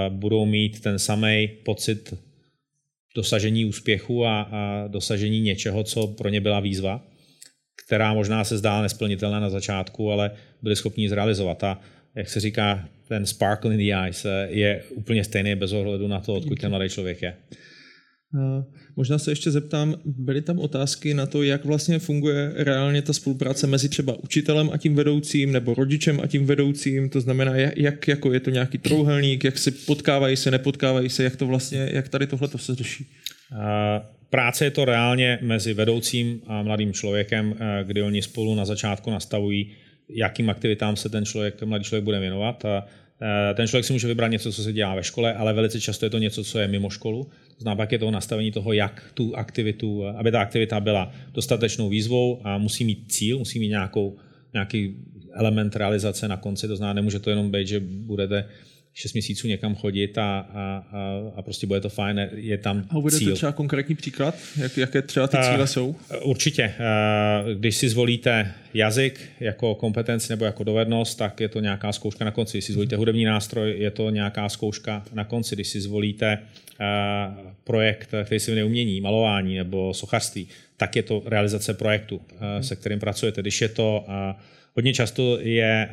budou mít ten samý pocit dosažení úspěchu a, a dosažení něčeho, co pro ně byla výzva, která možná se zdála nesplnitelná na začátku, ale byli schopni zrealizovat. A jak se říká, ten sparkle in the eyes je úplně stejný bez ohledu na to, odkud ten mladý člověk je. Možná se ještě zeptám, byly tam otázky na to, jak vlastně funguje reálně ta spolupráce mezi třeba učitelem a tím vedoucím, nebo rodičem a tím vedoucím, to znamená, jak jako je to nějaký trouhelník, jak se potkávají se, nepotkávají se, jak to vlastně, jak tady tohle to se řeší? Práce je to reálně mezi vedoucím a mladým člověkem, kdy oni spolu na začátku nastavují, jakým aktivitám se ten člověk, mladý člověk bude věnovat. Ten člověk si může vybrat něco, co se dělá ve škole, ale velice často je to něco, co je mimo školu. Znamená, pak je to nastavení toho, jak tu aktivitu, aby ta aktivita byla dostatečnou výzvou a musí mít cíl, musí mít nějakou, nějaký element realizace na konci. To znamená, nemůže to jenom být, že budete 6 měsíců někam chodit a, a, a, a prostě bude to fajn, je tam A uvedete cíl. třeba konkrétní příklad, jak, jaké třeba ty cíle jsou? Určitě. Když si zvolíte jazyk jako kompetenci nebo jako dovednost, tak je to nějaká zkouška na konci. Když si zvolíte hudební nástroj, je to nějaká zkouška na konci. Když si zvolíte projekt, který se jmenuje umění, malování nebo sochařství, tak je to realizace projektu, se kterým pracujete. Když je to hodně často je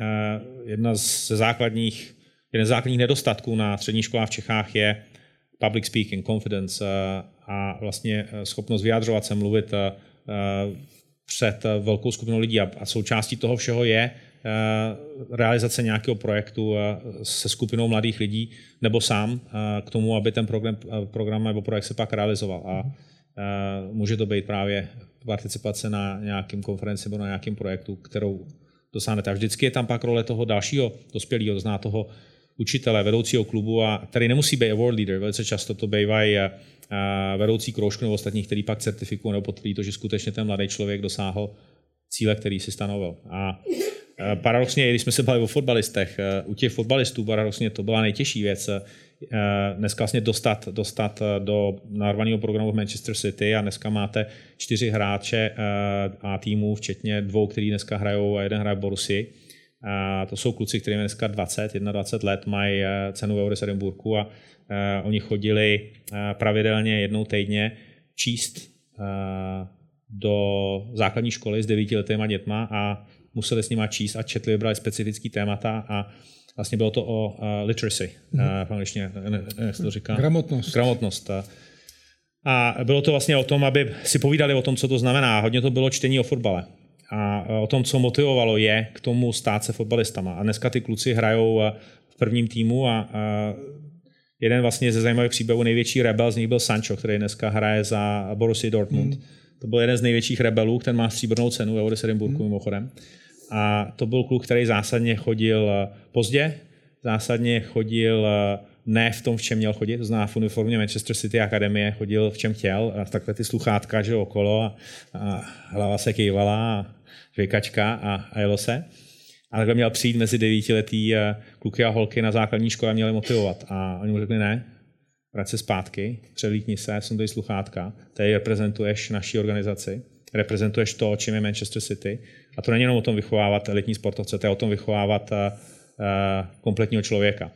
jedna ze základních jeden z základních nedostatků na středních školách v Čechách je public speaking, confidence eh, a vlastně eh, schopnost vyjadřovat se, mluvit eh, před velkou skupinou lidí. A součástí toho všeho je realizace nějakého projektu se skupinou mladých lidí nebo sám k tomu, aby ten program, program nebo projekt se pak realizoval. A může to být právě participace na nějakém konferenci nebo na nějakém projektu, kterou dosáhnete. A vždycky je tam pak role toho dalšího dospělého, to zná toho učitele, vedoucího klubu a tady nemusí být award leader, velice často to bývají eh, eh, vedoucí kroužku nebo ostatních, který pak certifikují nebo potvrdí to, že skutečně ten mladý člověk dosáhl cíle, který si stanovil. A eh, paradoxně, když jsme se bavili o fotbalistech, u těch fotbalistů paradoxně to byla nejtěžší věc. Dneska vlastně dostat, dostat do narvaného programu v Manchester City a dneska máte čtyři hráče a týmů, včetně dvou, který dneska hrajou a jeden hraje v Borussii a to jsou kluci, kterým dneska 20, 21 let, mají eh, cenu Eures Edinburgu a eh, oni chodili eh, pravidelně jednou týdně číst do základní školy s devítiletýma dětma a museli s nima číst a četli, vybrali specifický témata a vlastně bylo to o literacy, mm-hmm. v angličtině, jak se to říká? Gramotnost. Gramotnost. A bylo to vlastně o tom, aby si povídali o tom, co to znamená. Hodně to bylo čtení o fotbale a o tom, co motivovalo je k tomu stát se fotbalistama. A dneska ty kluci hrajou v prvním týmu a, a jeden vlastně ze zajímavých příběhů, největší rebel z nich byl Sancho, který dneska hraje za Borussia Dortmund. Hmm. To byl jeden z největších rebelů, ten má stříbrnou cenu Euro Edinburghu hmm. mimochodem. A to byl kluk, který zásadně chodil pozdě, zásadně chodil ne v tom, v čem měl chodit, to znamená v uniformě Manchester City Akademie, chodil v čem chtěl, a takhle ty sluchátka, že okolo a, a hlava se kývala a žvejkačka a, a jelo se. A takhle měl přijít mezi devítiletý eh, kluky a holky na základní škole a měli motivovat. A oni mu řekli ne, vrať se zpátky, přelítni se, jsem tady sluchátka, tady reprezentuješ naší organizaci, reprezentuješ to, čím je Manchester City. A to není jenom o tom vychovávat elitní sportovce, to je o tom vychovávat uh, kompletního člověka.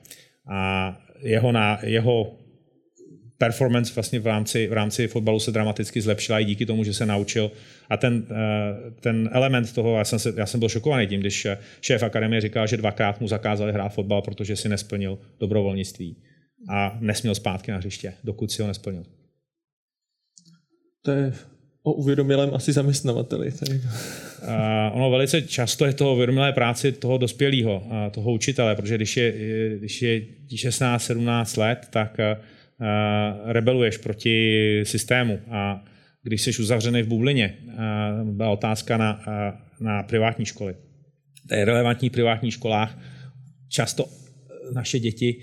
A jeho, na, jeho performance vlastně v rámci, v rámci fotbalu se dramaticky zlepšila i díky tomu, že se naučil. A ten, eh, ten element toho, já jsem, se, já jsem byl šokovaný tím, když šéf akademie říkal, že dvakrát mu zakázali hrát fotbal, protože si nesplnil dobrovolnictví a nesměl zpátky na hřiště, dokud si ho nesplnil. To je o uvědomilém asi zaměstnavateli. Uh, ono velice často je to uvědomilé práci toho dospělého, toho učitele, protože když je, když je 16-17 let, tak rebeluješ proti systému a když jsi uzavřený v bublině, byla otázka na, na privátní školy. Je relevantní privátních školách. Často naše děti,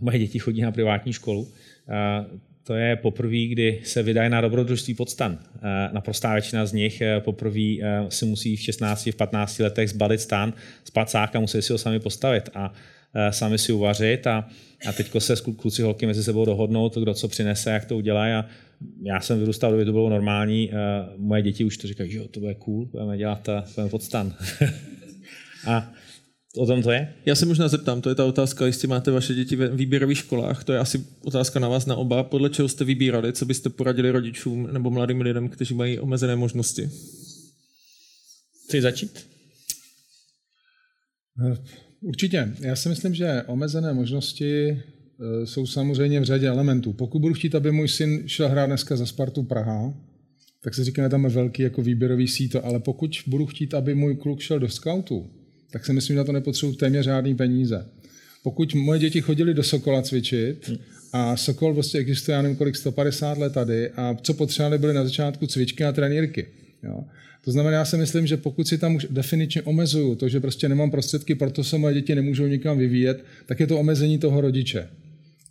moje děti chodí na privátní školu, to je poprvé, kdy se vydají na dobrodružství podstan. Eh, naprostá většina z nich eh, poprvé eh, si musí v 16, v 15 letech zbalit stan, spacák a musí si ho sami postavit a sami si uvařit a, a teďko se kluci holky mezi sebou dohodnou, to, kdo co přinese, jak to udělá. A já jsem vyrůstal, kdyby to bylo normální. Moje děti už to říkají, že jo, to bude cool, budeme dělat budeme podstan. a o tom to je? Já se možná zeptám, to je ta otázka, jestli máte vaše děti ve výběrových školách, to je asi otázka na vás na oba. Podle čeho jste vybírali, co byste poradili rodičům nebo mladým lidem, kteří mají omezené možnosti? Chci začít? Určitě. Já si myslím, že omezené možnosti eh, jsou samozřejmě v řadě elementů. Pokud budu chtít, aby můj syn šel hrát dneska za Spartu Praha, tak se říká, tam je velký jako výběrový síto, ale pokud budu chtít, aby můj kluk šel do scoutu, tak si myslím, že na to nepotřebuji téměř žádný peníze. Pokud moje děti chodili do Sokola cvičit a Sokol vlastně existuje, já nevím kolik, 150 let tady a co potřebovali byly na začátku cvičky a trenírky. Jo. To znamená, já si myslím, že pokud si tam už definičně omezuju to, že prostě nemám prostředky, proto se moje děti nemůžou nikam vyvíjet, tak je to omezení toho rodiče.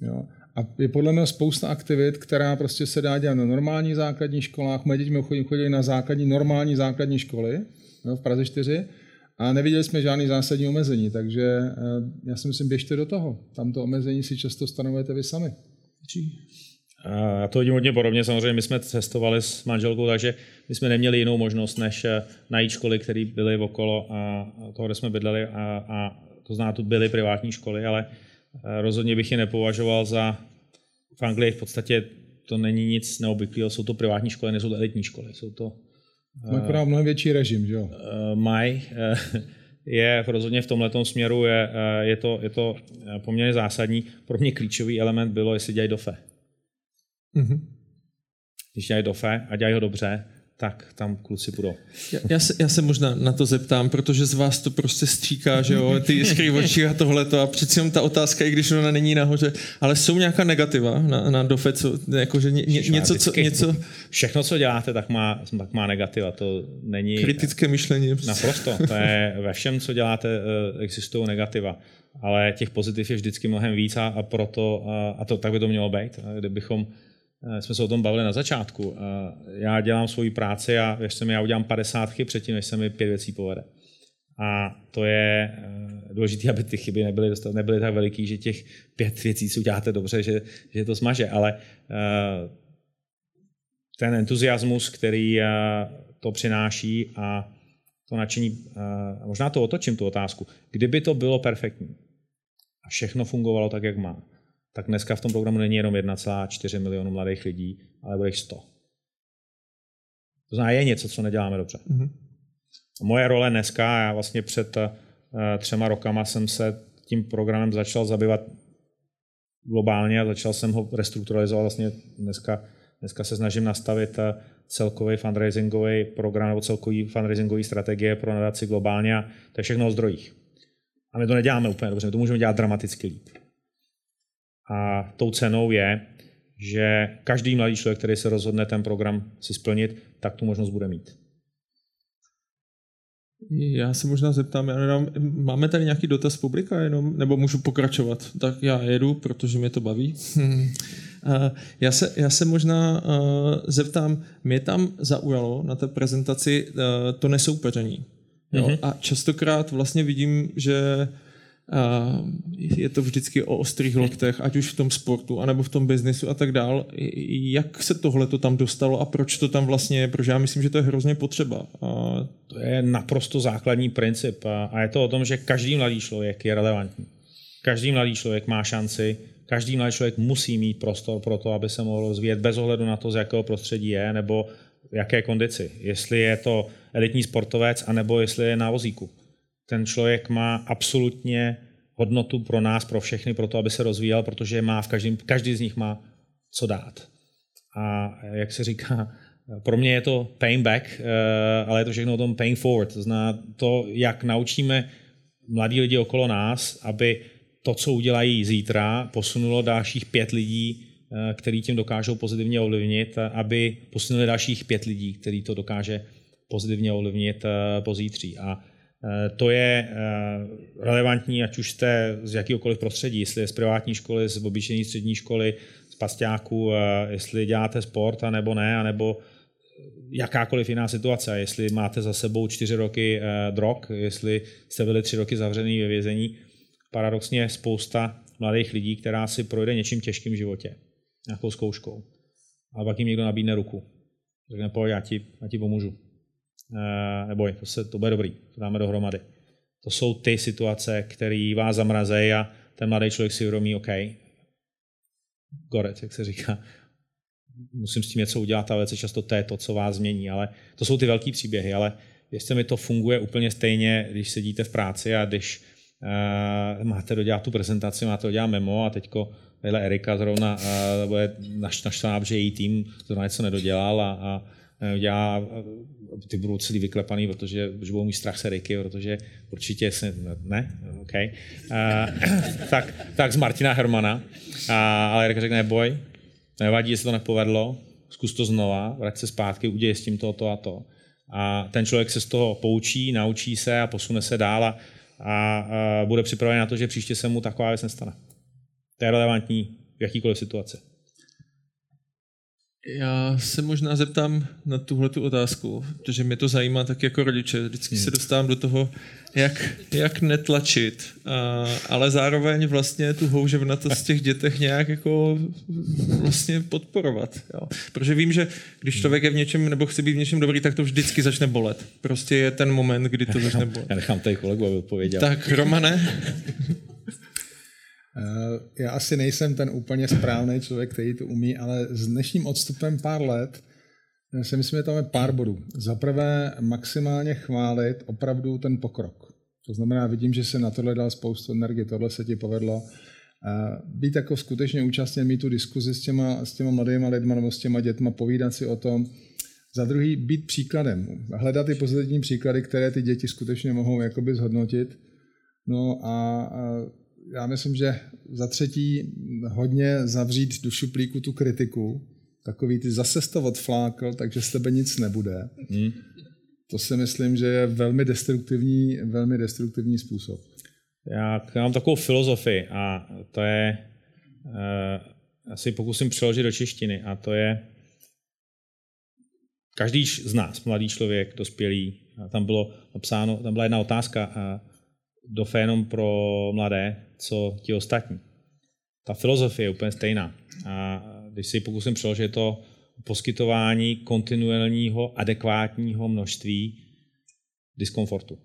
Jo. A je podle mě spousta aktivit, která prostě se dá dělat na normálních základních školách. Moje děti chodí, chodí na základní, normální základní školy jo, v Praze 4 a neviděli jsme žádný zásadní omezení, takže eh, já si myslím, běžte do toho. Tam to omezení si často stanovujete vy sami. Já to vidím hodně podobně. Samozřejmě my jsme cestovali s manželkou, takže my jsme neměli jinou možnost, než eh, najít školy, které byly okolo a toho, kde jsme bydleli. A, a to znamená, tu byly privátní školy, ale eh, rozhodně bych je nepovažoval za v Anglii v podstatě to není nic neobvyklého, jsou to privátní školy, nejsou to elitní školy, jsou to... Má uh, mnohem větší režim, že jo? Uh, maj uh, je rozhodně v tomhle směru, je, je, to, je to poměrně zásadní. Pro mě klíčový element bylo, jestli dělají dofe. Mm-hmm. Když dělají dofe a dělají ho dobře, tak tam kluci budou. Já, já, se, já se možná na to zeptám, protože z vás to prostě stříká, že jo, ty jiskry oči a tohleto a přeci jenom ta otázka, i když ona není nahoře, ale jsou nějaká negativa na, na dofe, co, jako, že ně, ně, něco, co, něco... Všechno, co děláte, tak má, tak má negativa, to není... Kritické myšlení. Naprosto, to je ve všem, co děláte, eh, existují negativa ale těch pozitiv je vždycky mnohem víc a, a proto, a, a to tak by to mělo být. Kdybychom jsme se o tom bavili na začátku. Eh, já dělám svoji práci a věřte mi, já udělám 50 chyb předtím, než se mi pět věcí povede. A to je eh, důležité, aby ty chyby nebyly, dostat, nebyly tak veliký, že těch pět věcí, co uděláte dobře, že, že to smaže. Ale ten entuziasmus, který to přináší a to nadšení, možná to otočím tu otázku. Kdyby to bylo perfektní a všechno fungovalo tak, jak má, tak dneska v tom programu není jenom 1,4 milionu mladých lidí, ale bude jich 100. To znamená, je něco, co neděláme dobře. Mm-hmm. Moje role dneska, já vlastně před uh, třema rokama jsem se tím programem začal zabývat globálně a začal jsem ho restrukturalizovat. Vlastně dneska, dneska se snažím nastavit uh, celkový fundraisingový program nebo celkový fundraisingový strategie pro nadaci globálně a to je všechno o zdrojích. A my to neděláme úplně dobře, my to můžeme dělat dramaticky líp. A tou cenou je, že každý mladý člověk, který se rozhodne ten program si splnit, tak tu možnost bude mít. Já se možná zeptám, já nedám, máme tady nějaký dotaz z publika jenom, nebo můžu pokračovat? Tak já jedu, protože mě to baví. já, se, já se možná zeptám, mě tam zaujalo na té prezentaci to nesoupeření. Jo? Mm-hmm. A častokrát vlastně vidím, že je to vždycky o ostrých loktech, ať už v tom sportu, anebo v tom biznesu a tak dál. Jak se tohle to tam dostalo a proč to tam vlastně je? Protože já myslím, že to je hrozně potřeba. To je naprosto základní princip a je to o tom, že každý mladý člověk je relevantní. Každý mladý člověk má šanci, každý mladý člověk musí mít prostor pro to, aby se mohl rozvíjet bez ohledu na to, z jakého prostředí je, nebo v jaké kondici. Jestli je to elitní sportovec, anebo jestli je na vozíku ten člověk má absolutně hodnotu pro nás, pro všechny, pro to, aby se rozvíjel, protože má v každém, každý z nich má co dát. A jak se říká, pro mě je to paying back, eh, ale je to všechno o tom paying forward. To znamená to, jak naučíme mladí lidi okolo nás, aby to, co udělají zítra, posunulo dalších pět lidí, eh, který tím dokážou pozitivně ovlivnit, aby posunuli dalších pět lidí, který to dokáže pozitivně ovlivnit eh, pozítří. A to je eh, relevantní, ať už jste z jakýkoliv prostředí, jestli je z privátní školy, z obyčejní střední školy, z pasťáků, eh, jestli děláte sport, a nebo ne, anebo jakákoliv jiná situace, jestli máte za sebou čtyři roky drog, jestli jste byli tři roky zavřený ve vězení. Paradoxně spousta mladých lidí, která si projde něčím těžkým v životě, nějakou zkouškou, ale pak jim někdo nabídne ruku. Řekne, pojď, já ti, já ti pomůžu Eh, neboj, to, se, to bude dobrý, to dáme dohromady. To jsou ty situace, které vás zamrazejí a ten mladý člověk si uvědomí, OK, gorec, jak se říká, musím s tím něco udělat, ale velice často to je to, co vás změní. Ale to jsou ty velký příběhy, ale jestli mi to funguje úplně stejně, když sedíte v práci a když uh, máte dodělat tu prezentaci, máte dodělat memo a teďko vedle Erika zrovna uh, bude naštvaná, že její tým zrovna něco nedodělal a, a já ty budou celý vyklepaný, protože že budou mít strach se Ricky, protože určitě se, ne, OK. Uh, tak, tak z Martina Hermana, uh, ale Rika řekne, boj, nevadí, jestli to nepovedlo, zkus to znova, vrať se zpátky, udělej s tím to, to a to. a ten člověk se z toho poučí, naučí se a posune se dál a, a, a bude připraven na to, že příště se mu taková věc nestane. To je relevantní v jakýkoliv situaci. Já se možná zeptám na tuhle tu otázku, protože mě to zajímá tak jako rodiče. Vždycky hmm. se dostávám do toho, jak, jak netlačit, a, ale zároveň vlastně tu houževnatost těch dětech nějak jako vlastně podporovat. Jo. Protože vím, že když hmm. člověk je v něčem nebo chce být v něčem dobrý, tak to vždycky začne bolet. Prostě je ten moment, kdy to začne bolet. Já nechám tady kolegu, aby odpověděl. Tak, Romane? Eh, já asi nejsem ten úplně správný člověk, který to umí, ale s dnešním odstupem pár let eh, si myslím, že tam je pár bodů. Za prvé maximálně chválit opravdu ten pokrok. To znamená, vidím, že se na tohle dal spoustu energie, tohle se ti povedlo. Eh, být jako skutečně účastně, mít tu diskuzi s těma, s těma mladýma lidma nebo s těma dětma, povídat si o tom. Za druhý, být příkladem. Hledat ty pozitivní příklady, které ty děti skutečně mohou jakoby zhodnotit. No a, a já myslím, že za třetí hodně zavřít do šuplíku tu kritiku, takový ty zase to odflákl, takže z tebe nic nebude. Hmm. To si myslím, že je velmi destruktivní, velmi destruktivní způsob. Já mám takovou filozofii a to je, uh, asi pokusím přeložit do češtiny a to je, každý z nás, mladý člověk, dospělý, a tam bylo napsáno, tam byla jedna otázka, a do fénom pro mladé, co ti ostatní. Ta filozofie je úplně stejná. A když si pokusím přeložit, je to poskytování kontinuálního, adekvátního množství diskomfortu.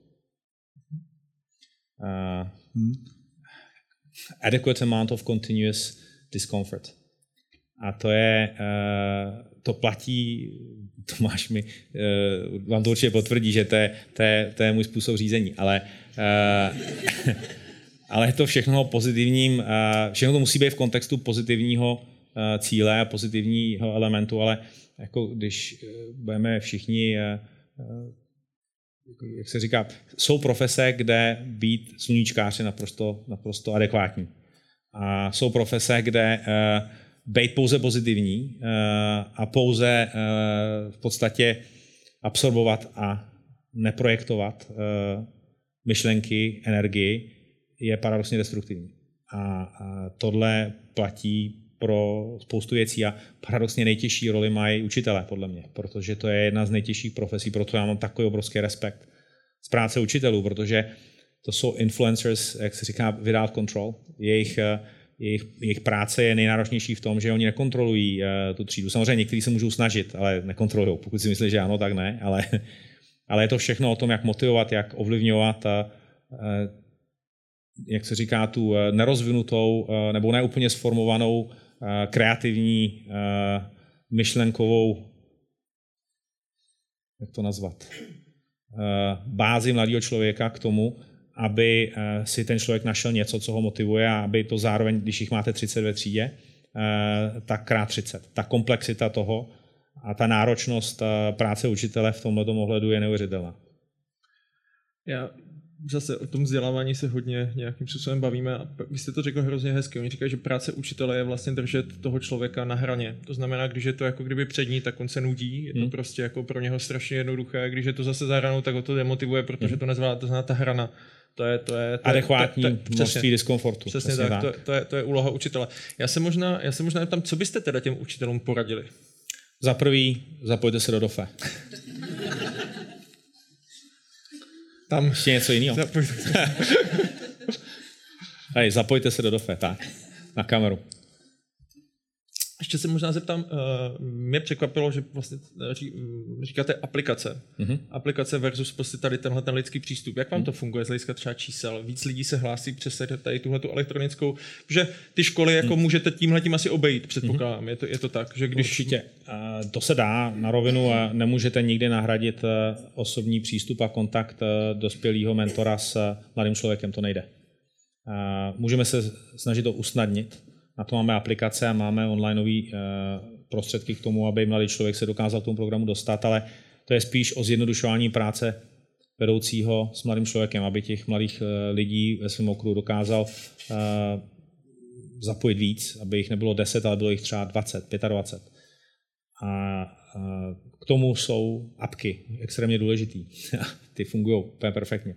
Uh, hmm. Adequate amount of continuous discomfort. A to je, uh, to platí, Tomáš mi, uh, vám to určitě potvrdí, že to je, to je, to je můj způsob řízení, ale uh, ale je to všechno pozitivním, všechno to musí být v kontextu pozitivního cíle a pozitivního elementu, ale jako když budeme všichni, jak se říká, jsou profese, kde být sluníčkář je naprosto, naprosto adekvátní. A jsou profese, kde být pouze pozitivní a pouze v podstatě absorbovat a neprojektovat myšlenky, energii, je paradoxně destruktivní. A, tohle platí pro spoustu věcí a paradoxně nejtěžší roli mají učitelé, podle mě, protože to je jedna z nejtěžších profesí, proto já mám takový obrovský respekt z práce učitelů, protože to jsou influencers, jak se říká, without control. Jejich, jejich, jejich práce je nejnáročnější v tom, že oni nekontrolují uh, tu třídu. Samozřejmě někteří se můžou snažit, ale nekontrolují. Pokud si myslí, že ano, tak ne, ale, ale je to všechno o tom, jak motivovat, jak ovlivňovat a, uh, jak se říká, tu eh, nerozvinutou eh, nebo neúplně sformovanou eh, kreativní myšlenkovou, jak to nazvat, bázi mladého člověka k tomu, aby si ten člověk našel něco, co ho motivuje a aby to zároveň, když jich máte 30 ve třídě, tak krát 30. Ta komplexita toho a ta náročnost práce učitele v tomto ohledu je neuvěřitelná. Já zase o tom vzdělávání se hodně nějakým způsobem bavíme a vy jste to řekl hrozně hezky. Oni říkají, že práce učitele je vlastně držet toho člověka na hraně. To znamená, když je to jako kdyby přední, tak on se nudí, je to hmm. prostě jako pro něho strašně jednoduché. Když je to zase za hranou, tak ho to demotivuje, protože hmm. to nezvládá, to znamená ta hrana. To je, to je, to Adekvátní to to množství diskomfortu. Přesně, přesně tak, tak. To, to, je, to je úloha učitele. Já se možná, já se možná tam, co byste teda těm učitelům poradili? Za prvý, zapojte se do DOFE. Tam ještě něco jiného. Hej, zapojte se do DOFE, tak, na kameru. Ještě se možná zeptám, uh, mě překvapilo, že vlastně eh, ří, mm, říkáte aplikace. Mm-hmm. Aplikace versus prostě tady tenhle ten lidský přístup. Jak vám mm. to funguje z hlediska třeba čísel? Víc lidí se hlásí přes tady tuhle tu elektronickou, že ty školy jako mm. můžete tímhle tím asi obejít, předpokládám. Mm. Je, to, je to tak, že když... Určitě. Uh, to se dá na rovinu a nemůžete nikdy nahradit uh, osobní přístup a kontakt uh, dospělého mentora s mladým člověkem, to nejde. Uh, můžeme se snažit to usnadnit, na to máme aplikace a máme onlineové eh, prostředky k tomu, aby mladý člověk se dokázal k tomu programu dostat, ale to je spíš o zjednodušování práce vedoucího s mladým člověkem, aby těch mladých eh, lidí ve svém okruhu dokázal eh, zapojit víc, aby jich nebylo 10, ale bylo jich třeba 20, 25. A k tomu jsou apky extrémně důležitý. Ty fungují úplně perfektně.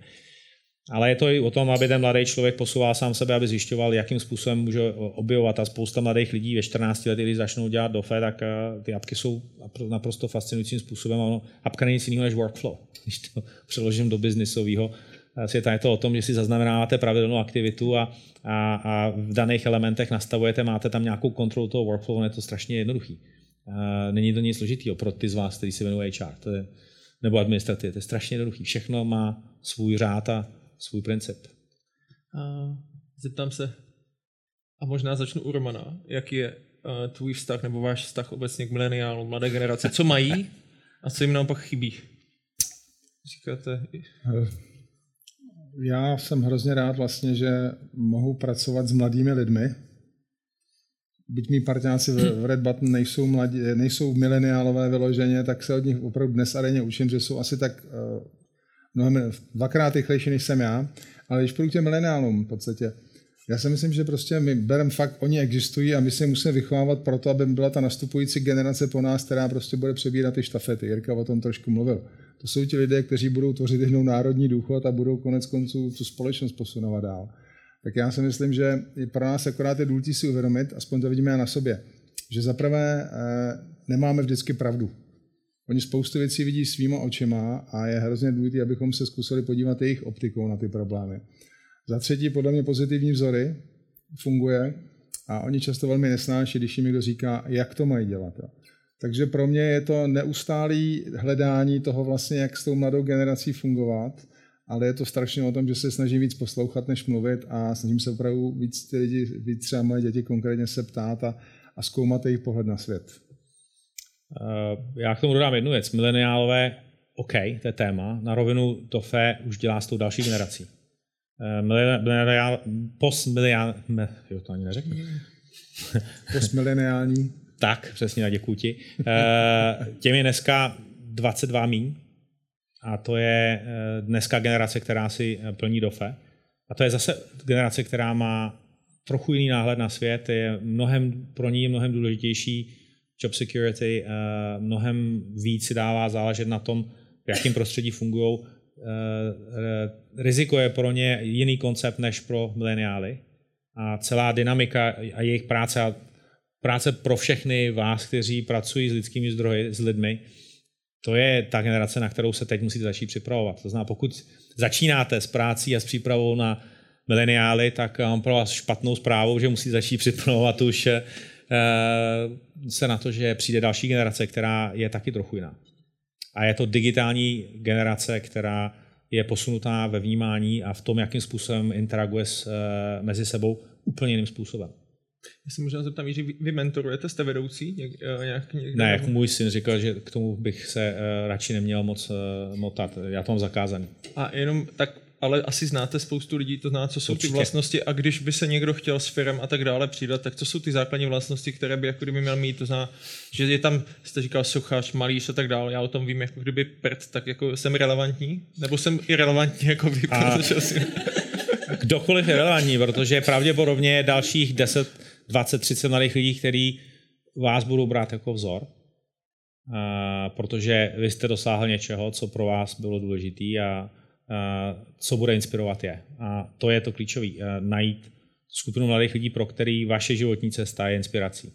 Ale je to i o tom, aby ten mladý člověk posouval sám sebe, aby zjišťoval, jakým způsobem může objevovat. A spousta mladých lidí ve 14 letech, když začnou dělat dofe, tak eh, ty apky jsou naprosto fascinujícím způsobem. A ono, apka není nic jiného než workflow. Když to přeložím do biznisového eh, světa, je to o tom, že si zaznamenáváte pravidelnou aktivitu a, a, a v daných elementech nastavujete, máte tam nějakou kontrolu toho workflow, je to strašně jednoduchý. Eh, není to nic složitého pro ty z vás, kteří se věnují HR to je, nebo administrativě. To je strašně jednoduchý. Všechno má svůj řád a svůj princip. A zeptám se, a možná začnu u Romana, jaký je uh, tvůj vztah nebo váš vztah obecně k mileniálům, mladé generace, co mají a co jim naopak chybí? Říkáte... Já jsem hrozně rád vlastně, že mohu pracovat s mladými lidmi. Byť mý partiáci v Red Button nejsou, mladí, nejsou mileniálové vyloženě, tak se od nich opravdu dnes a denně učím, že jsou asi tak uh, mnohem dvakrát rychlejší, než jsem já, ale když půjdu k těm mileniálům v podstatě, já si myslím, že prostě my bereme fakt, oni existují a my se musíme vychovávat proto, aby byla ta nastupující generace po nás, která prostě bude přebírat ty štafety. Jirka o tom trošku mluvil. To jsou ti lidé, kteří budou tvořit jednou národní důchod a budou konec konců tu společnost posunovat dál. Tak já si myslím, že pro nás akorát je důležité si uvědomit, aspoň to vidíme na sobě, že zaprvé eh, nemáme vždycky pravdu. Oni spoustu věcí vidí svýma očima a je hrozně důležité, abychom se zkusili podívat jejich optikou na ty problémy. Za třetí, podle mě pozitivní vzory funguje a oni často velmi nesnáší, když jim někdo říká, jak to mají dělat. Jo. Takže pro mě je to neustálý hledání toho vlastně, jak s tou mladou generací fungovat, ale je to strašně o tom, že se snažím víc poslouchat, než mluvit a snažím se opravdu víc ty lidi, víc třeba moje děti konkrétně se ptát a, a zkoumat jejich pohled na svět. Eh, já k tomu dodám jednu věc. Mileniálové, OK, to je téma. Na rovinu Tofe už dělá s tou další generací. Eh, mileniál, postmileniál, jo, to ani neřeknu. Postmileniální. tak, přesně, děkuji ti. Eh, těm je dneska 22 míň a to je dneska generace, která si plní DOFE. A to je zase generace, která má trochu jiný náhled na svět, je mnohem, pro ní je mnohem důležitější job security uh, mnohem víc si dává záležet na tom, v jakém prostředí fungují. Uh, riziko je pro ně jiný koncept než pro mileniály. A celá dynamika a jejich práce a práce pro všechny vás, kteří pracují s lidskými zdroji, s lidmi, to je ta generace, na kterou se teď musíte začít připravovat. To znamená, pokud začínáte s prácí a s přípravou na mileniály, tak mám pro vás špatnou zprávu, že musíte začít připravovat už Eh, se na to, že přijde další generace, která je taky trochu jiná. A je to digitální generace, která je posunutá ve vnímání a v tom, jakým způsobem interaguje s, eh, mezi sebou úplně jiným způsobem. Já se možná zeptám, že vy mentorujete, jste vedoucí? Něk, eh, nějak, někde ne, jak můj syn říkal, že k tomu bych se uh, radši neměl moc uh, motat. Já to mám zakázaný. A jenom tak ale asi znáte spoustu lidí, to zná, co jsou Určitě. ty vlastnosti. A když by se někdo chtěl s firem a tak dále přidat, tak co jsou ty základní vlastnosti, které by jako kdyby měl mít, to zná, že je tam, jste říkal sochař, malíř a tak dále, já o tom vím jako kdyby prd, tak jako jsem relevantní, nebo jsem irrelevantní jako vy, a... protože si... Kdokoliv je relevantní, protože pravděpodobně dalších 10, 20, 30 mladých lidí, kteří vás budou brát jako vzor, uh, protože vy jste dosáhl něčeho, co pro vás bylo důležité a co bude inspirovat je. A to je to klíčové, eh, najít skupinu mladých lidí, pro který vaše životní cesta je inspirací.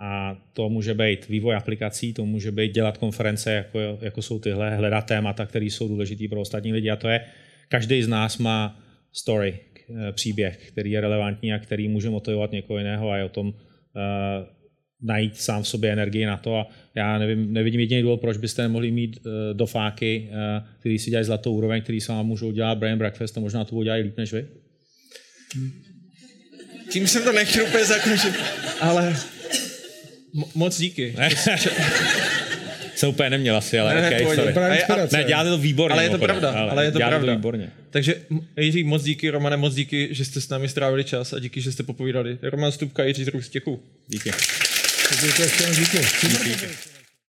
A to může být vývoj aplikací, to může být dělat konference, jako, jako jsou tyhle, hledat témata, které jsou důležité pro ostatní lidi. A to je, každý z nás má story, eh, příběh, který je relevantní a který může motivovat někoho jiného a je o tom najít sám v sobě energii na to a já nevím, nevidím jediný důvod, proč byste nemohli mít uh, dofáky, uh, který si dělají zlatou úroveň, který s vámi můžou dělat brain breakfast a možná to udělají líp než vy. Tím jsem to nechtěl úplně zakončit, ale mo- moc díky. jsem úplně neměl asi, ale ne, okay, sorry. Ne, děláte to výborně. Ale je to pravda, ale, ale je to pravda. To výborně. Takže Jiří, moc díky, Romane, moc díky, že jste s námi strávili čas a díky, že jste popovídali. Roman Stupka, Jiří Zrůst, děkuji. Díky. Díky, díky. díky.